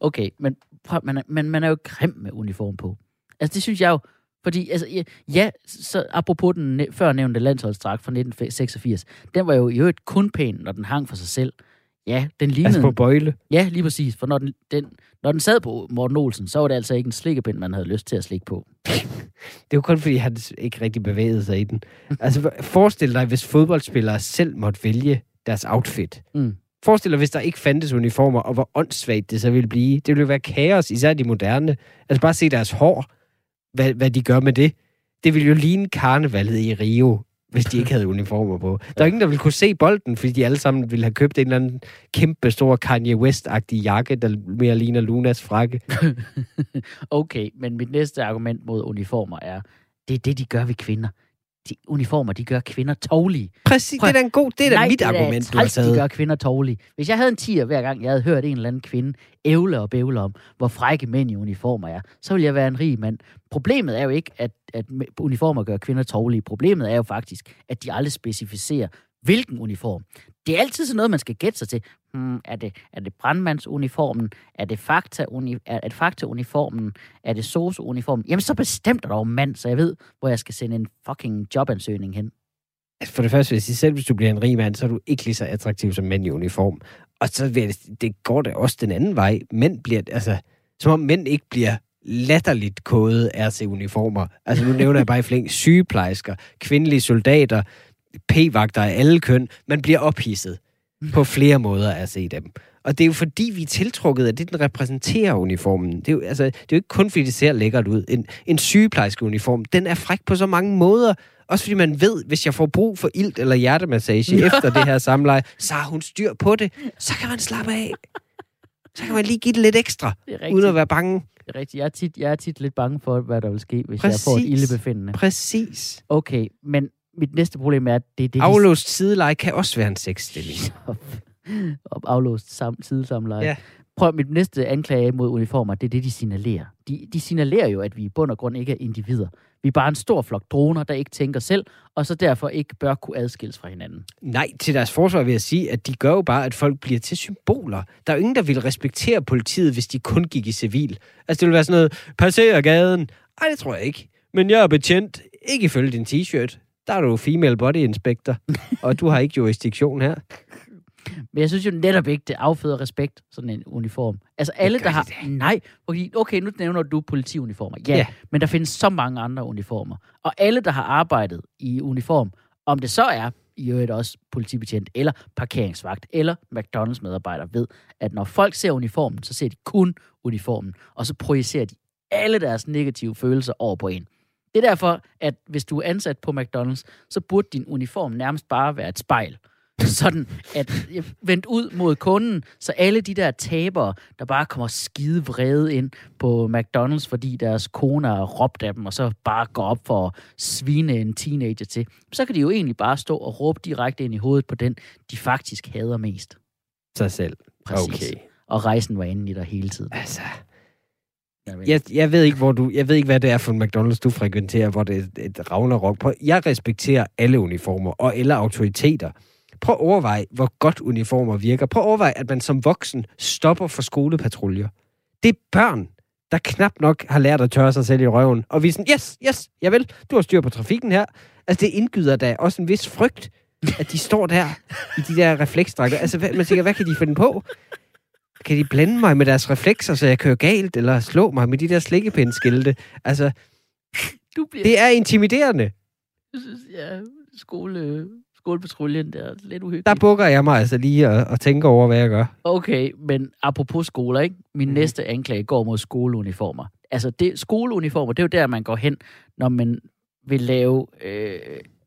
Okay, men, prøv, man, er, man, man er jo grim med uniform på. Altså, det synes jeg jo, fordi, altså, ja, så apropos den førnævnte før nævnte landsholdsdragt fra 1986, den var jo i øvrigt kun pæn, når den hang for sig selv. Ja, den lignede... Altså på bøjle. Ja, lige præcis. For når den, den, når den sad på Morten Olsen, så var det altså ikke en slikkepind, man havde lyst til at slikke på. Det er jo kun fordi, han ikke rigtig bevægede sig i den. Altså, forestil dig, hvis fodboldspillere selv måtte vælge deres outfit. Mm. Forestil dig, hvis der ikke fandtes uniformer, og hvor åndssvagt det så ville blive. Det ville jo være kaos, især de moderne. Altså bare se deres hår, hvad, hvad de gør med det. Det ville jo ligne karnevalet i Rio, hvis de ikke havde uniformer på. Der er ingen, der ville kunne se bolden, fordi de alle sammen ville have købt en eller anden kæmpe stor Kanye West-agtig jakke, der mere ligner Lunas frakke. Okay, men mit næste argument mod uniformer er, det er det, de gør ved kvinder. De uniformer, de gør kvinder tålige. Præcis, Prøv- det er da en god, det er da Nej, mit det er argument, du har træls, de taget. gør kvinder tålige. Hvis jeg havde en tiger hver gang, jeg havde hørt en eller anden kvinde ævle og bævle om, hvor frække mænd i uniformer er, så ville jeg være en rig mand. Problemet er jo ikke, at, at uniformer gør kvinder tålige. Problemet er jo faktisk, at de aldrig specificerer, hvilken uniform. Det er altid sådan noget, man skal gætte sig til. Hmm, er, det, er det brandmandsuniformen? Er det fakta uni, er, er det fakta-uniformen? Er det sosu-uniformen? Jamen, så bestemt er der jo mand, så jeg ved, hvor jeg skal sende en fucking jobansøgning hen. Altså, For det første vil jeg sige, selv hvis du bliver en rig mand, så er du ikke lige så attraktiv som mænd i uniform. Og så vil jeg, det går det også den anden vej. Mænd bliver, altså, som om mænd ikke bliver latterligt kodet af at se uniformer. Altså nu nævner jeg bare i flæng sygeplejersker, kvindelige soldater, p-vagter af alle køn. Man bliver ophidset på flere måder af at se dem. Og det er jo fordi, vi er tiltrukket af det, den repræsenterer uniformen. Det er jo, altså, det er jo ikke kun fordi, det ser lækkert ud. En, en sygeplejerske uniform, den er fræk på så mange måder. Også fordi man ved, hvis jeg får brug for ilt eller hjertemassage efter det her samleje, så har hun styr på det. Så kan man slappe af. Så kan man lige give det lidt ekstra, Det uden at være bange. Det er rigtigt. Jeg er, tit, jeg er tit lidt bange for, hvad der vil ske, hvis Præcis. jeg får et ildebefindende. Præcis. Okay, men mit næste problem er, at det er det, Aflåst sideleje kan også være en sexstilling. de... op aflåst sam, sidesamleje. Ja. Prøv, mit næste anklage mod uniformer, det er det, de signalerer. De, de signalerer jo, at vi i bund og grund ikke er individer. Vi er bare en stor flok droner, der ikke tænker selv, og så derfor ikke bør kunne adskilles fra hinanden. Nej, til deres forsvar vil jeg sige, at de gør jo bare, at folk bliver til symboler. Der er jo ingen, der vil respektere politiet, hvis de kun gik i civil. Altså, det vil være sådan noget, passer gaden. Ej, det tror jeg ikke. Men jeg er betjent. Ikke ifølge din t-shirt. Der er du female body inspector, og du har ikke jurisdiktion her. Men jeg synes jo netop ikke, det afføder respekt, sådan en uniform. Altså alle, der har... det Nej, fordi, okay, nu nævner du politiuniformer. Ja, Ja. men der findes så mange andre uniformer. Og alle, der har arbejdet i uniform, om det så er i øvrigt også politibetjent, eller parkeringsvagt, eller McDonald's medarbejder, ved, at når folk ser uniformen, så ser de kun uniformen, og så projicerer de alle deres negative følelser over på en. Det er derfor, at hvis du er ansat på McDonald's, så burde din uniform nærmest bare være et spejl. Sådan at øh, vendt ud mod kunden, så alle de der tabere, der bare kommer skide vrede ind på McDonald's, fordi deres kone har råbt af dem, og så bare går op for at svine en teenager til, så kan de jo egentlig bare stå og råbe direkte ind i hovedet på den, de faktisk hader mest. Sig selv. Præcis. Okay. Og rejsen var inde i dig hele tiden. Altså, Jeg ved. jeg, jeg, ved ikke, hvor du, jeg ved ikke, hvad det er for en McDonald's, du frekventerer, hvor det er et, ragnarok på. Jeg respekterer alle uniformer og alle autoriteter. Prøv at overveje, hvor godt uniformer virker. Prøv at overveje, at man som voksen stopper for skolepatruljer. Det er børn, der knap nok har lært at tørre sig selv i røven. Og vi er sådan, yes, yes, jeg vil. Du har styr på trafikken her. Altså, det indgyder da også en vis frygt, at de står der i de der refleksdragter. Altså, hvad, man tænker, hvad kan de finde på? Kan de blande mig med deres reflekser, så jeg kører galt, eller slå mig med de der slikkepindskilte? Altså, Du bliver... det er intimiderende. Jeg synes, ja, skole, skolepatruljen der er lidt uhyggeligt. Der bukker jeg mig altså lige og, og tænker over, hvad jeg gør. Okay, men apropos skoler, ikke? Min mm. næste anklage går mod skoleuniformer. Altså, det, skoleuniformer, det er jo der, man går hen, når man vil lave øh,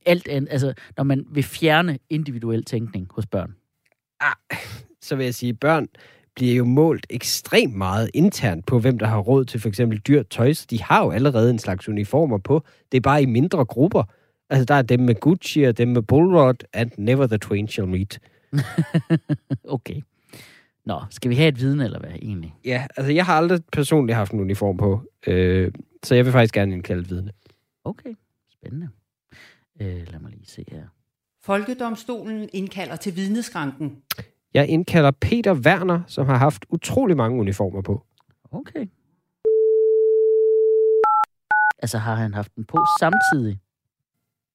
alt andet, altså, når man vil fjerne individuel tænkning hos børn. Så vil jeg sige, børn bliver jo målt ekstremt meget internt på, hvem der har råd til for eksempel dyrt tøj. Så de har jo allerede en slags uniformer på. Det er bare i mindre grupper. Altså, der er dem med Gucci og dem med Bullrod, and never the twain shall meet. Okay. Nå, skal vi have et viden, eller hvad egentlig? Ja, altså, jeg har aldrig personligt haft en uniform på. Øh, så jeg vil faktisk gerne indkalde et vidne. Okay, spændende. Øh, lad mig lige se her. Folkedomstolen indkalder til vidneskranken. Jeg indkalder Peter Werner, som har haft utrolig mange uniformer på. Okay. Altså, har han haft den på samtidig?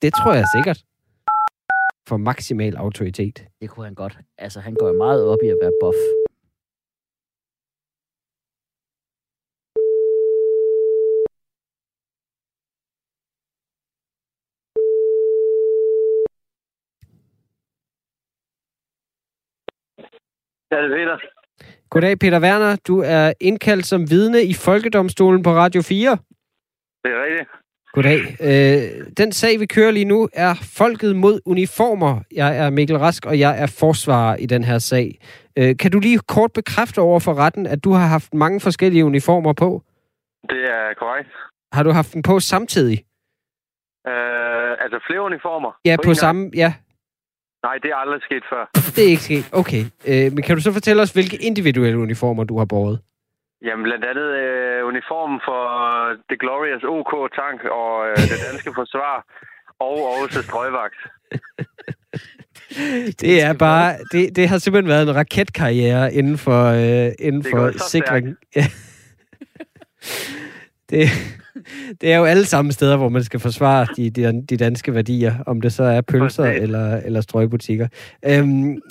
Det tror jeg sikkert. For maksimal autoritet. Det kunne han godt. Altså, han går meget op i at være buff. Ja, det er Peter. Goddag, Peter Werner. Du er indkaldt som vidne i Folkedomstolen på Radio 4. Det er rigtigt. Goddag. Øh, den sag, vi kører lige nu, er Folket mod uniformer. Jeg er Mikkel Rask, og jeg er forsvarer i den her sag. Øh, kan du lige kort bekræfte over for retten, at du har haft mange forskellige uniformer på? Det er korrekt. Har du haft den på samtidig? Øh, altså flere uniformer? Ja, på på samme... Ja, Nej, det er aldrig sket før. det er ikke sket. Okay. Øh, men kan du så fortælle os, hvilke individuelle uniformer du har båret? Jamen, blandt andet øh, uniformen for The Glorious OK Tank og øh, det danske forsvar og også strøgvagt. Det er bare... Det, det har simpelthen været en raketkarriere inden for, øh, inden Det for sikring. Ja. det, det er jo alle sammen steder, hvor man skal forsvare de, de, de danske værdier, om det så er pølser eller, eller strøgbutikker. Øhm,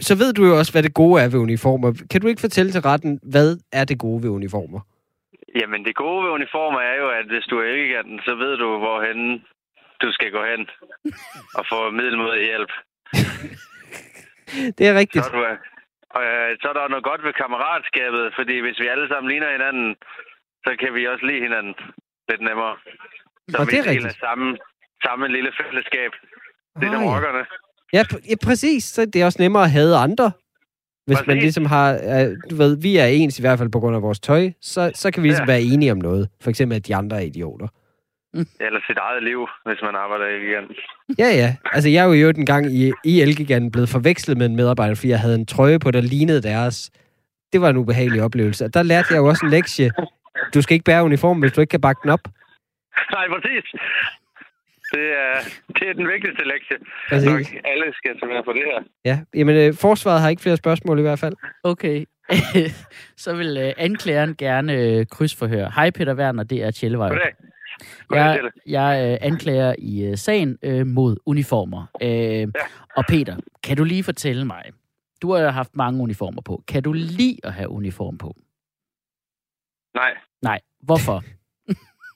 så ved du jo også, hvad det gode er ved uniformer. Kan du ikke fortælle til retten, hvad er det gode ved uniformer? Jamen, det gode ved uniformer er jo, at hvis du er den, så ved du, hvorhen du skal gå hen og få middelmodig hjælp. Det er rigtigt. Så er du, Øh, så er der noget godt ved kammeratskabet, fordi hvis vi alle sammen ligner hinanden, så kan vi også lide hinanden lidt nemmere. Så Og vi det er rigtigt. samme, samme lille fællesskab. Det er rockerne. Ja, pr- ja, præcis. Så det er også nemmere at hade andre. Hvis man Præcis. ligesom har, du ved, vi er ens i hvert fald på grund af vores tøj, så, så kan vi ligesom Ja. være enige om noget. For eksempel, at de andre er idioter. Eller sit eget liv, hvis man arbejder i igen. Ja, ja. Altså, jeg er jo i øvrigt en gang i, i Elgiganten blevet forvekslet med en medarbejder, fordi jeg havde en trøje på, der lignede deres. Det var en ubehagelig oplevelse. Og der lærte jeg jo også en lektie. Du skal ikke bære uniformen, hvis du ikke kan bakke den op. Nej, præcis. Det er, det er den vigtigste lektie. Præcis. Nok alle skal tage med på det her. Ja, jamen, øh, forsvaret har ikke flere spørgsmål i hvert fald. Okay. så vil øh, anklageren gerne øh, krydsforhøre. Hej Peter Werner, det er Tjellevej. Goddag. Jeg, jeg øh, anklager i øh, sagen øh, mod uniformer. Øh, ja. Og Peter, kan du lige fortælle mig, du har jo haft mange uniformer på. Kan du lide at have uniform på? Nej, Nej. Hvorfor?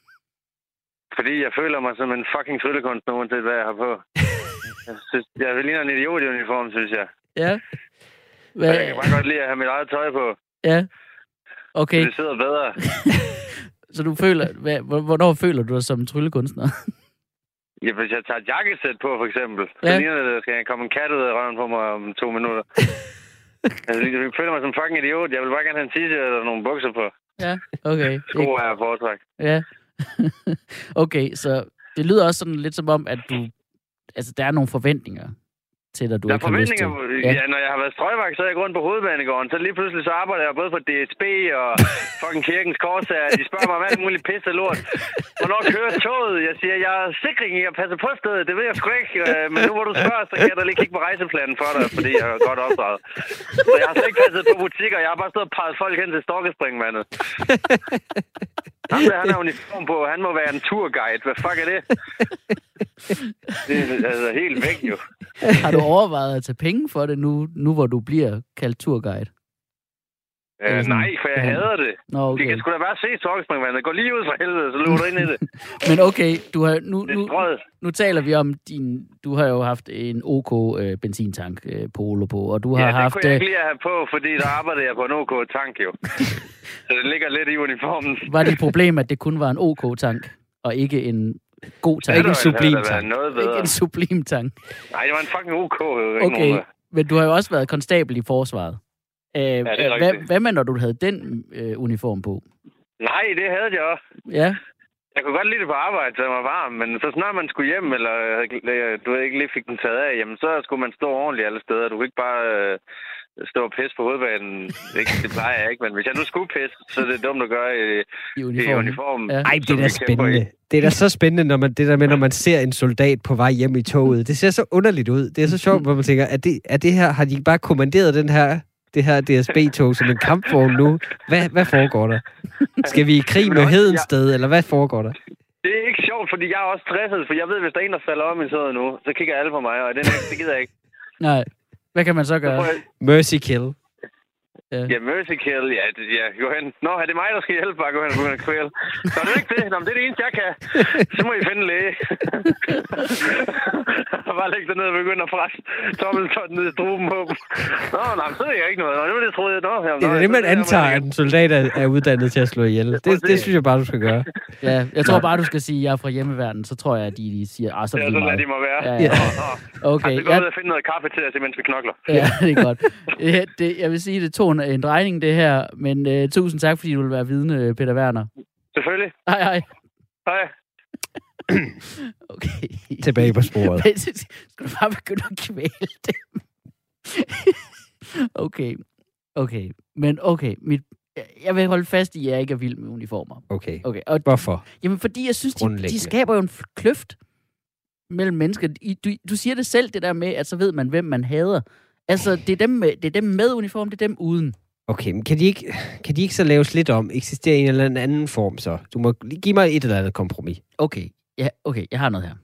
fordi jeg føler mig som en fucking tryllekunstner, uanset hvad jeg har på. Jeg, synes, jeg ligner en idiot i uniform, synes jeg. Ja. Hvad? jeg kan bare godt lide at have mit eget tøj på. Ja. Okay, Det sidder bedre. så du føler, hvad, hvor- hvornår føler du dig som tryllekunstner? Ja, hvis jeg tager et jakkesæt på, for eksempel, så Ja. ligner det, at der skal komme en kat ud af røven på mig om to minutter. altså, jeg føler mig som fucking idiot. Jeg vil bare gerne have en t-shirt og nogle bukser på. Ja, okay. Sko er foretræk. Ja. okay, så det lyder også sådan lidt som om, at du... Altså, der er nogle forventninger til dig, du Der er ikke har lyst til. Ja. ja. når jeg har været strøgvagt, så er jeg gået rundt på hovedbanegården. Så lige pludselig så arbejder jeg både for DSB og fucking Kirkens Korsager. De spørger mig om alt muligt pisse lort. Hvornår kører toget? Jeg siger, jeg er sikring i at passe på stedet. Det ved jeg sgu ikke. Øh, Men nu hvor du spørger, så kan jeg da lige kigge på rejseplanen for dig, fordi jeg er godt opdraget. Så jeg har slet ikke passet på butikker. Jeg har bare stået og peget folk hen til Storkespringvandet. Ham der, han har uniform på. Han må være en turguide. Hvad fuck er det? Det er altså helt væk, jo. Har du overvejet at tage penge for det nu, nu hvor du bliver kaldt turguide? Øh, nej, for jeg Ja. hader det. Nå, Okay. Det kan sgu da bare se Storkespringvandet. Gå lige ud for helvede, så løber du ind i det. Men okay, du har, nu, Det nu, nu taler vi om din... Du har jo haft en OK øh, benzintank øh, polo på, og du Ja, har det haft... kunne jeg Øh, ikke lige have på, fordi der arbejdede jeg på en OK-tank jo. så det ligger lidt i uniformen. var det et problem, at det kun var en OK-tank, og ikke en god tank? ikke en sublim været tank. Noget Ikke en sublim tank. Nej, det var en fucking OK. Okay, nogen, men du har jo også været konstabel i forsvaret. Øh, det er hvad, hvad med, når du havde den øh, uniform på? Nej, det havde jeg også. Ja, Jeg kunne godt lide det på arbejde, så jeg var varm, men så snart man skulle hjem, eller øh, du ved, ikke lige fik den taget af, jamen så skulle man stå ordentligt alle steder. Du kunne ikke bare øh, stå og pisse på hovedbanen. Ikke, det plejer jeg ikke, men hvis jeg nu skulle pisse, så er det dumt at gøre i, i i uniformen. uniformen. Ja. Ej, det er da i. spændende. Det er da så spændende, når man, det der med, når man ser en soldat på vej hjem i toget. Det ser så underligt ud. Det er så sjovt, hvor man tænker, er det, er det her, har de bare kommanderet den her, det her DSB-tog som en kampvogn nu? Hvad, hvad foregår der? Skal vi i krig med Hedensted, eller hvad foregår der? Det er ikke sjovt, fordi jeg er også stresset, for jeg ved, hvis der er en, der falder om i sædet nu, så kigger alle på mig, og det, det gider jeg ikke. Nej, hvad kan man så gøre? Mercy kill. Ja, mercy kill, ja, det, ja, gå hen. Nå, er det mig, der skal hjælpe, bare gå hen og begynde at kvæle. Nå, det er ikke det. Nå, men det er det eneste, jeg kan. Så må I finde en læge. bare lægge dig ned og begynde at presse tommeltotten ned i struben på dem. Nå, nej, så er jeg ikke noget. Nå, det var det, troede jeg. Nå, jamen, Det er det, man der, antager, at en soldat er, er uddannet til at slå ihjel. Det, det synes jeg bare, du skal gøre. Ja, jeg tror bare, du skal sige, at jeg er fra hjemmeværden. Så tror jeg, at de, de siger, ah, så er Ja, det så lige lader de meget. mig være. Ja, Ja. Nå, Okay, så går ja, ud og finde noget kaffe til os, imens vi knokler. ja, det er godt. Ja, det, jeg vil sige, det tog en, en drejning, det her. Men uh, tusind tak, fordi du vil være vidne, Peter Werner. Selvfølgelig. Hej, hej. Hej. Okay. Tilbage på sporet. Men Skal du bare begynde at kvæle dem? okay. Okay. Men okay. Mit, jeg vil holde fast i, at jeg ikke er vild med uniformer. Okay. Okay. Og, Hvorfor? jamen, fordi jeg synes, de, de skaber jo en kløft mellem mennesker. I, du, du siger det selv, det der med, at så ved man, hvem man hader. Altså, det er dem med, det er dem med uniform, det er dem uden. Okay, men kan de, ikke, kan de ikke så laves lidt om? Eksisterer en eller anden form så? Du må give mig et eller andet kompromis. Okay. Ja, okay. Jeg har noget her.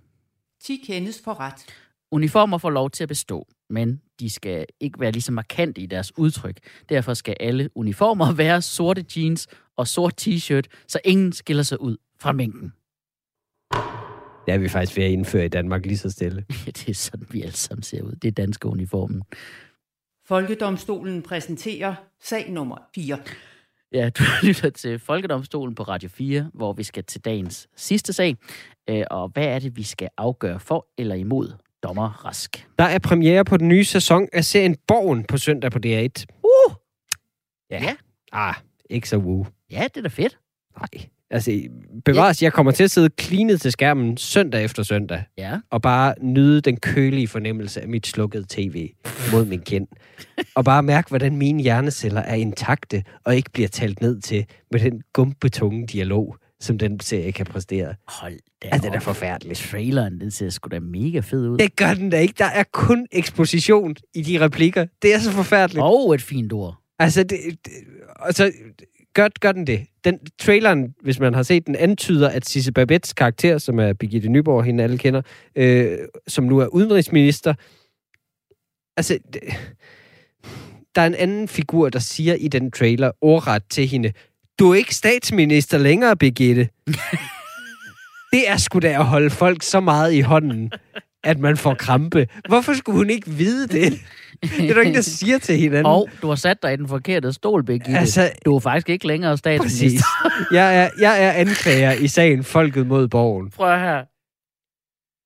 10 kendes for ret. Uniformer får lov til at bestå, men de skal ikke være lige så markante i deres udtryk. Derfor skal alle uniformer være sorte jeans og sort t-shirt, så ingen skiller sig ud fra mængden. Det er vi faktisk ved at indføre i Danmark lige så stille. Ja, det er sådan, vi alle sammen ser ud. Det er danske uniformen. Folkedomstolen præsenterer sag nummer 4. Ja, du lytter til Folkedomstolen på Radio 4, hvor vi skal til dagens sidste sag. Øh, Og hvad er det, vi skal afgøre for eller imod dommer Rask? Der er premiere på den nye sæson af serien Borgen på søndag på DR1. Uh! Ja. Ja. Ah, ikke så woo. Ja, det er da fedt. Nej. Altså, bevares, jeg kommer til at sidde klinet til skærmen søndag efter søndag, Ja. og bare nyde den kølige fornemmelse af mit slukkede tv mod min kind. og bare mærke, hvordan mine hjerneceller er intakte, og ikke bliver talt ned til med den gumpetunge dialog, som den serie kan præstere. Hold da Ja, den er forfærdelig. Traileren, den ser sgu da mega fed ud. Det gør den da ikke. Der er kun eksposition i de replikker. Det er så forfærdeligt. Og et fint ord. Altså, det, det, altså gør, gør den det. Den, traileren, hvis man har set den, antyder, at Sisse Babettes karakter, som er Birgitte Nyborg, hende alle kender, øh, som nu er udenrigsminister, altså, det, der er en anden figur, der siger i den trailer ordret til hende, du er ikke statsminister længere, Birgitte. det er sgu da at holde folk så meget i hånden, at man får krampe. Hvorfor skulle hun ikke vide det? Det er der ingen, der siger til hinanden. Og du har sat dig i den forkerte stol, Birgitte. Altså, Du er faktisk ikke længere statsminister. Jeg er, jeg er anklager i sagen Folket mod Borgen. Prøv her.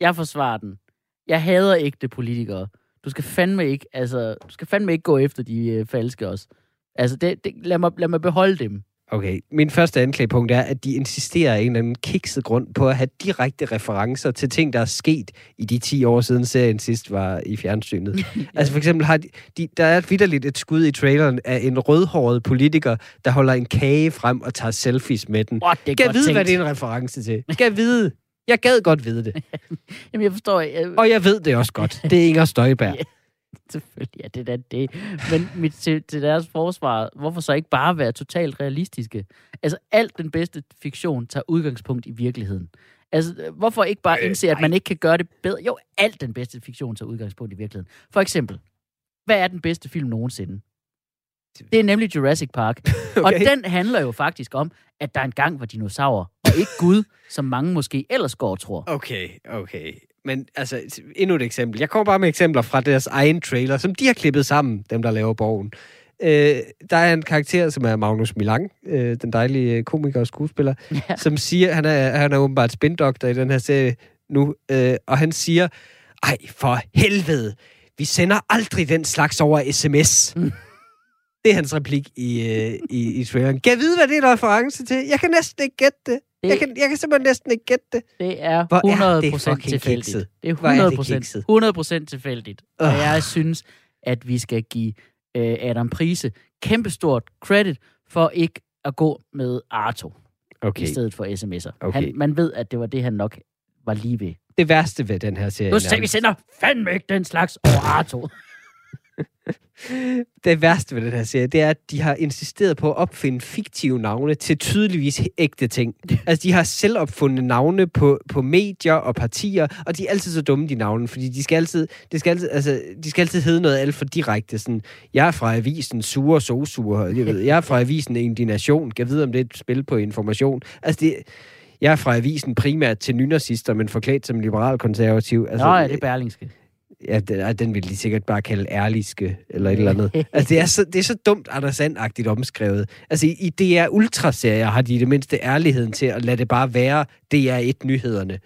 Jeg forsvarer den. Jeg hader ægte politikere. Du skal fandme ikke, altså, du skal fandme ikke gå efter de øh, falske også. Altså, det, det, lad, mig, lad mig beholde dem. Okay, min første anklagepunkt er, at de insisterer af en eller anden kikset grund på at have direkte referencer til ting, der er sket i de 10 år siden serien sidst var i fjernsynet. Altså for eksempel har de, de, der er vidderligt et skud i traileren af en rødhåret politiker, der holder en kage frem og tager selfies med den. Åh, det er Skal vide, tænkt. hvad det er en reference til? Skal jeg vide? Jeg gad godt vide det. Jamen, jeg forstår, jeg, Og jeg ved det også godt. Det er Inger Støjberg. Ja. Selvfølgelig er det da det. Men mit, til, til deres forsvar, hvorfor så ikke bare være totalt realistiske? Altså, alt den bedste fiktion tager udgangspunkt i virkeligheden. Altså, hvorfor ikke bare Øh, indse, at man ikke kan gøre det bedre? Jo, alt den bedste fiktion tager udgangspunkt i virkeligheden. For eksempel, hvad er den bedste film nogensinde? Det er nemlig Jurassic Park. Okay. Og den handler jo faktisk om, at der engang var dinosaurer, og ikke Gud, som mange måske ellers går og tror. Okay, okay. Men altså, endnu et eksempel. Jeg kommer bare med eksempler fra deres egen trailer, som de har klippet sammen, dem der laver borgen. Øh, der er en karakter, som er Magnus Milang, øh, den dejlige komiker og skuespiller, Ja. som siger, han er, han er åbenbart spindoktor i den her serie nu, øh, og han siger, ej, for helvede, vi sender aldrig den slags over sms. Mm. Det er hans replik i, øh, i, i traileren. Kan jeg vide, hvad det er en reference til? Jeg kan næsten ikke gætte det. Det- Jeg kan, jeg kan simpelthen næsten ikke gætte det. Det er Hvor er 100% det tilfældigt. kikset. Det er Hvor er det 100%, kikset. 100% tilfældigt. Og Ugh. jeg synes, at vi skal give øh, Adam Prise kæmpestort credit for ikke at gå med Arto Okay. i stedet for sms'er. Okay. Han, man ved, at det var det, han nok var lige ved. Det værste ved den her serie... Nu skal vi sender fandme ikke den slags over Arto. Det værste ved den her serie, det er, at de har insisteret på at opfinde fiktive navne til tydeligvis ægte ting. Altså, de har selv opfundet navne på, på medier og partier, og de er altid så dumme, de navne, fordi de skal altid, det skal altid, altså, de skal altid hedde noget alt for direkte. Sådan, jeg er fra avisen Sure Sosur, jeg, ved, jeg er fra avisen Indignation, jeg ved, om det er et spil på information. Altså, det, jeg er fra avisen primært til nynazister, men forklædt som liberal-konservativ. Altså, Nå ja, det er Berlingske. Ja, den, den vil de sikkert bare kalde ærliske, eller et eller andet. Altså, det er så, det er så dumt Anders Sand-agtigt omskrevet. Altså, i, i DR Ultra-serier har de i det mindste ærligheden til at lade det bare være DR1-nyhederne,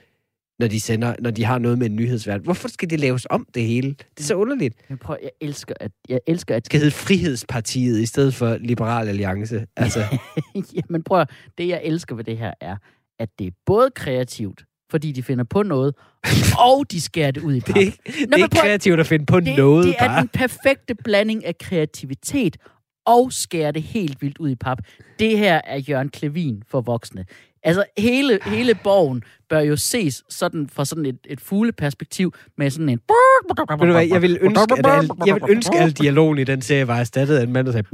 når de, sender, når de har noget med en nyhedsvært. Hvorfor skal det laves om, det hele? Det er så underligt. Det Men prøv, jeg elsker, at, jeg elsker, at skal hedde Frihedspartiet i stedet for Liberal Alliance. Altså, Jamen prøv at, det jeg elsker ved det her er, at det er både kreativt, fordi de finder på noget, og de skærer det ud i pap. det, er ikke- det er ikke kreativt at finde på det, noget, det er bare. den perfekte blanding af kreativitet og skærer det helt vildt ud i pap. Det her er Jørgen Klevin for voksne. Altså, hele, hele borgen bør jo ses sådan fra sådan et, et fugleperspektiv med sådan en... Ved du hvad, jeg vil ønske, at al, jeg vil ønske, at al dialogen i den serie var erstattet af en mand, der sagde...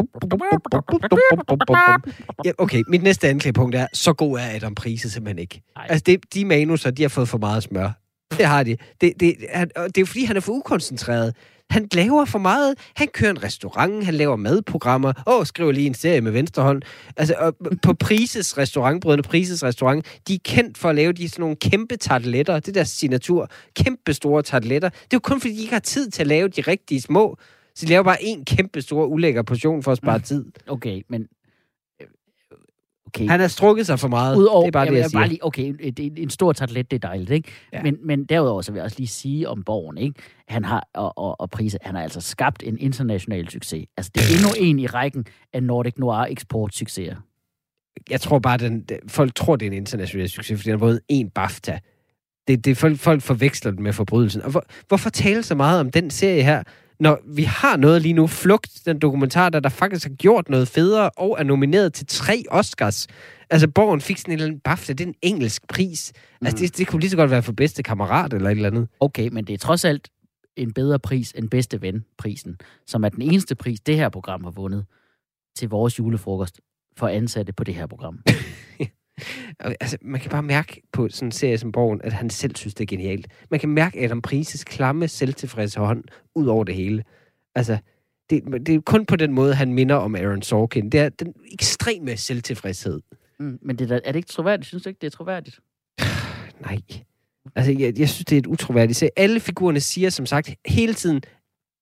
Ja, okay, mit næste anklagepunkt er, så god er Adam Prise simpelthen ikke. Altså, det, de manuser, de har fået for meget smør. Det har de. Det, det, han, det er jo fordi, han er for ukoncentreret. Han laver for meget. Han kører en restaurant, han laver madprogrammer. Åh, skriver lige en serie med venstre hånd. Altså, og på Prises restaurant, Brødrene Prises restaurant, de er kendt for at lave de sådan nogle kæmpe tarteletter. Det er deres signatur. Kæmpe store tarteletter. Det er jo kun fordi, de ikke har tid til at lave de rigtige små. Så de laver bare en kæmpe stor ulækker portion for at spare tid. Okay, men... Okay. Han har strukket sig for meget. Udover, det er bare det, vil jeg siger. Bare lige, okay, en, en, en stor tartelet, det er dejligt, ikke? Ja. Men, men derudover, så vil jeg også lige sige om Borgen, ikke? Han har, og, og, og Prise, han har altså skabt en international succes. Altså, det er endnu en i rækken af Nordic Noir eksportsucceser. jeg tror bare, den, folk tror, det er en international succes, fordi den har vundet en BAFTA. Det, det, folk, folk forveksler den med forbrydelsen. Og hvor, hvorfor tale så meget om den serie her, når vi har noget lige nu, Flugt, den dokumentar, der, der faktisk har gjort noget federe og er nomineret til tre Oscars. Altså, Borgen fik sådan en eller anden BAFTA, det er en engelsk pris. Altså, Mm. det, det kunne lige så godt være for bedste kammerat eller et eller andet. Okay, men det er trods alt en bedre pris end bedste ven-prisen, som er den eneste pris, det her program har vundet til vores julefrokost for ansatte på det her program. Og, altså, man kan bare mærke på sådan en serie som Borgen, at han selv synes, det er genialt. Man kan mærke Adam Prises klamme, selvtilfredse hånd ud over det hele. Altså, det, det er kun på den måde, han minder om Aaron Sorkin. Det er den ekstreme selvtilfredshed. Mm, men det er, er det ikke troværdigt? Synes du ikke, det er troværdigt? Nej. Altså, jeg, jeg synes, det er et utroværdigt serie. Alle figurerne siger, som sagt, hele tiden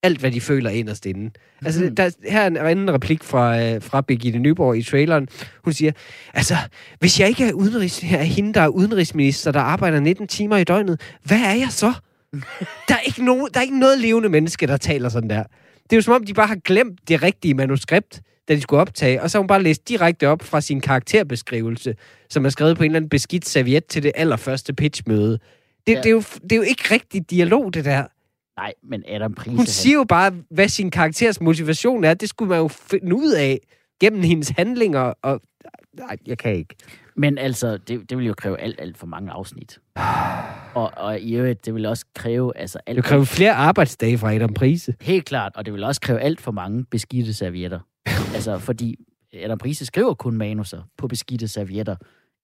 alt, hvad de føler inderst inde. Altså, Mhm. der, her er en anden replik fra, øh, fra Birgitte Nyborg i traileren. Hun siger, altså, hvis jeg ikke er, udenrigs, er hende, der er udenrigsminister, der arbejder 19 timer i døgnet, hvad er jeg så? der, er ikke nogen, der er ikke noget levende menneske, der taler sådan der. Det er jo som om, de bare har glemt det rigtige manuskript, da de skulle optage, og så har hun bare læst direkte op fra sin karakterbeskrivelse, som er skrevet på en eller anden beskidt serviet til det allerførste pitchmøde. Det. Ja. det, er jo, det er jo ikke rigtig dialog, det der. Nej, men Adam Prise... Hun siger jo bare, hvad sin karakters motivation er. Det skulle man jo finde ud af gennem hendes handlinger. Og nej, jeg kan ikke. Men altså, det, det vil jo kræve alt, alt for mange afsnit. Og, og i øvrigt, det vil også kræve, altså alt, Det kræver flere arbejdsdage fra Adam Prise. helt klart, og det vil også kræve alt for mange beskidte servietter. altså, fordi Adam Prise skriver kun manuser på beskidte servietter,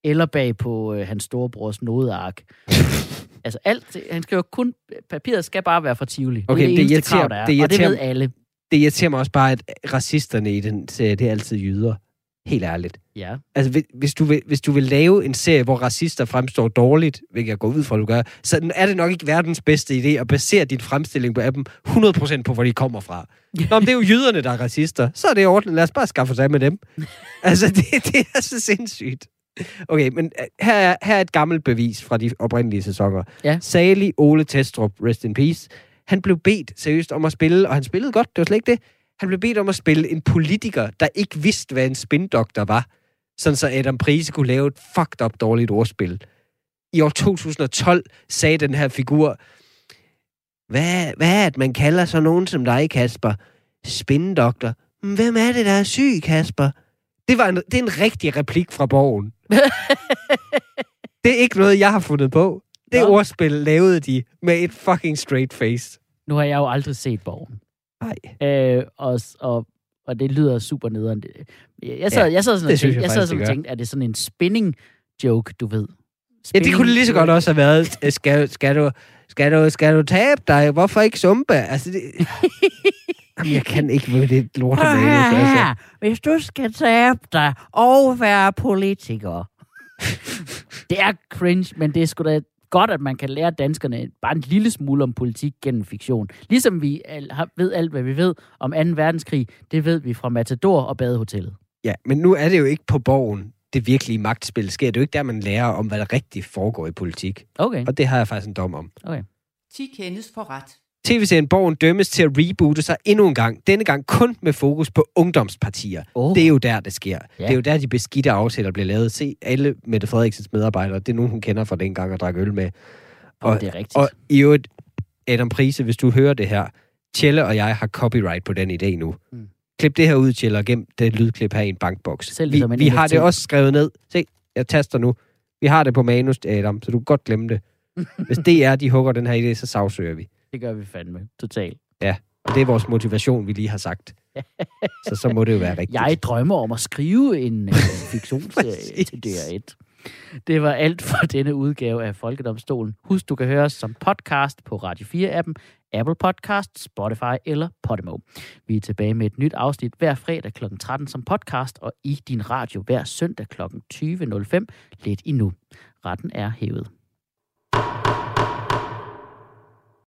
eller bag på øh, hans storebrors nodeark. altså alt, han skriver kun, papiret skal bare være fra Tivoli. Okay, det er det det irriterer- krav, der er, det og det ved alle. Det irriterer mig også bare, at racisterne i den serie, det er altid jyder. Helt ærligt. Ja. Altså, hvis- du, vil, hvis du vil lave en serie, hvor racister fremstår dårligt, hvilket jeg går ud fra, at du gør, så er det nok ikke verdens bedste idé at basere din fremstilling på dem 100% på, hvor de kommer fra. Nå, men det er jo jyderne, der er racister. Så er det ordentligt. Lad os bare skaffe os af med dem. altså, det, det er så sindssygt. Okay, men øh, her er, her er et gammelt bevis fra de oprindelige sæsoner. Ja. Sali Ole Testrup, rest in peace, han blev bedt seriøst om at spille, og han spillede godt, det var slet ikke det. Han blev bedt om at spille en politiker, der ikke vidste, hvad en spindoktor var. Sådan så Adam Prise kunne lave et fucked up dårligt ordspil. I år 2012 sagde den her figur, hvad, hvad er det, man kalder så nogen som dig, Kasper? Spindoktor. "Men Hvem er det, der er syg, Kasper? Det, var en, det er en rigtig replik fra borgen. det er ikke noget, jeg har fundet på. Det Nå. ordspil lavede de med et fucking straight face. Nu har jeg jo aldrig set Borgen. Nej. Øh, og, og, og det lyder super nederen. Jeg, sad, Ja, jeg sad sådan det og tænkte, jeg jeg sad sådan tænkte, er det sådan en spinning joke, du ved? Ja, det kunne lige så godt også have været. Øh, Skal, skal, du, skal, du, skal du tabe dig? Hvorfor ikke sumpe? Altså, det... Jamen, jeg kan ikke med det lort Prøv høre altså. her. Hvis du skal tabe dig og være politiker. det er cringe, men det er sgu da godt, at man kan lære danskerne bare en lille smule om politik gennem fiktion. Ligesom vi al- har- ved alt, hvad vi ved om 2. verdenskrig, det ved vi fra Matador og Badehotellet. Ja, men nu er det jo ikke på borgen, det virkelige magtspil sker. Det er jo ikke der, man lærer om, hvad der rigtig foregår i politik. Okay. Og det har jeg faktisk en dom om. 10 kendes for ret. TV-serien Borgen dømmes til at reboote sig endnu en gang. Denne gang kun med fokus på ungdomspartier. Oh. Det er jo der, det sker. Ja. Det er jo der, de beskidte aftaler bliver lavet. Se, alle Mette Frederiksens medarbejdere, det er nogen, hun kender fra dengang og drak øl med. og, det er rigtigt. Og i øvrigt, Adam Prise, hvis du hører det her, Tjelle og jeg har copyright på den idé nu. Mm. Klip det her ud, Tjelle, og gem det lydklip her i en bankboks. Selv Vi, som en vi har det også skrevet ned. Se, jeg taster nu. Vi har det på manus, Adam, så du kan godt glemme det. Hvis det er, de hugger den her idé, så sagsøger vi. Det gør vi fandme. Totalt. Og det er vores motivation, vi lige har sagt. Så så må det jo være rigtigt. Jeg drømmer om at skrive en øh, fiktionsserie til DR1. Det var alt for denne udgave af Folkedomstolen. Husk, du kan høre os som podcast på Radio 4-appen, Apple Podcast, Spotify eller Podimo. Vi er tilbage med et nyt afsnit hver fredag kl. 13 som podcast, og i din radio hver søndag kl. 20.05 lidt endnu. Retten er hævet.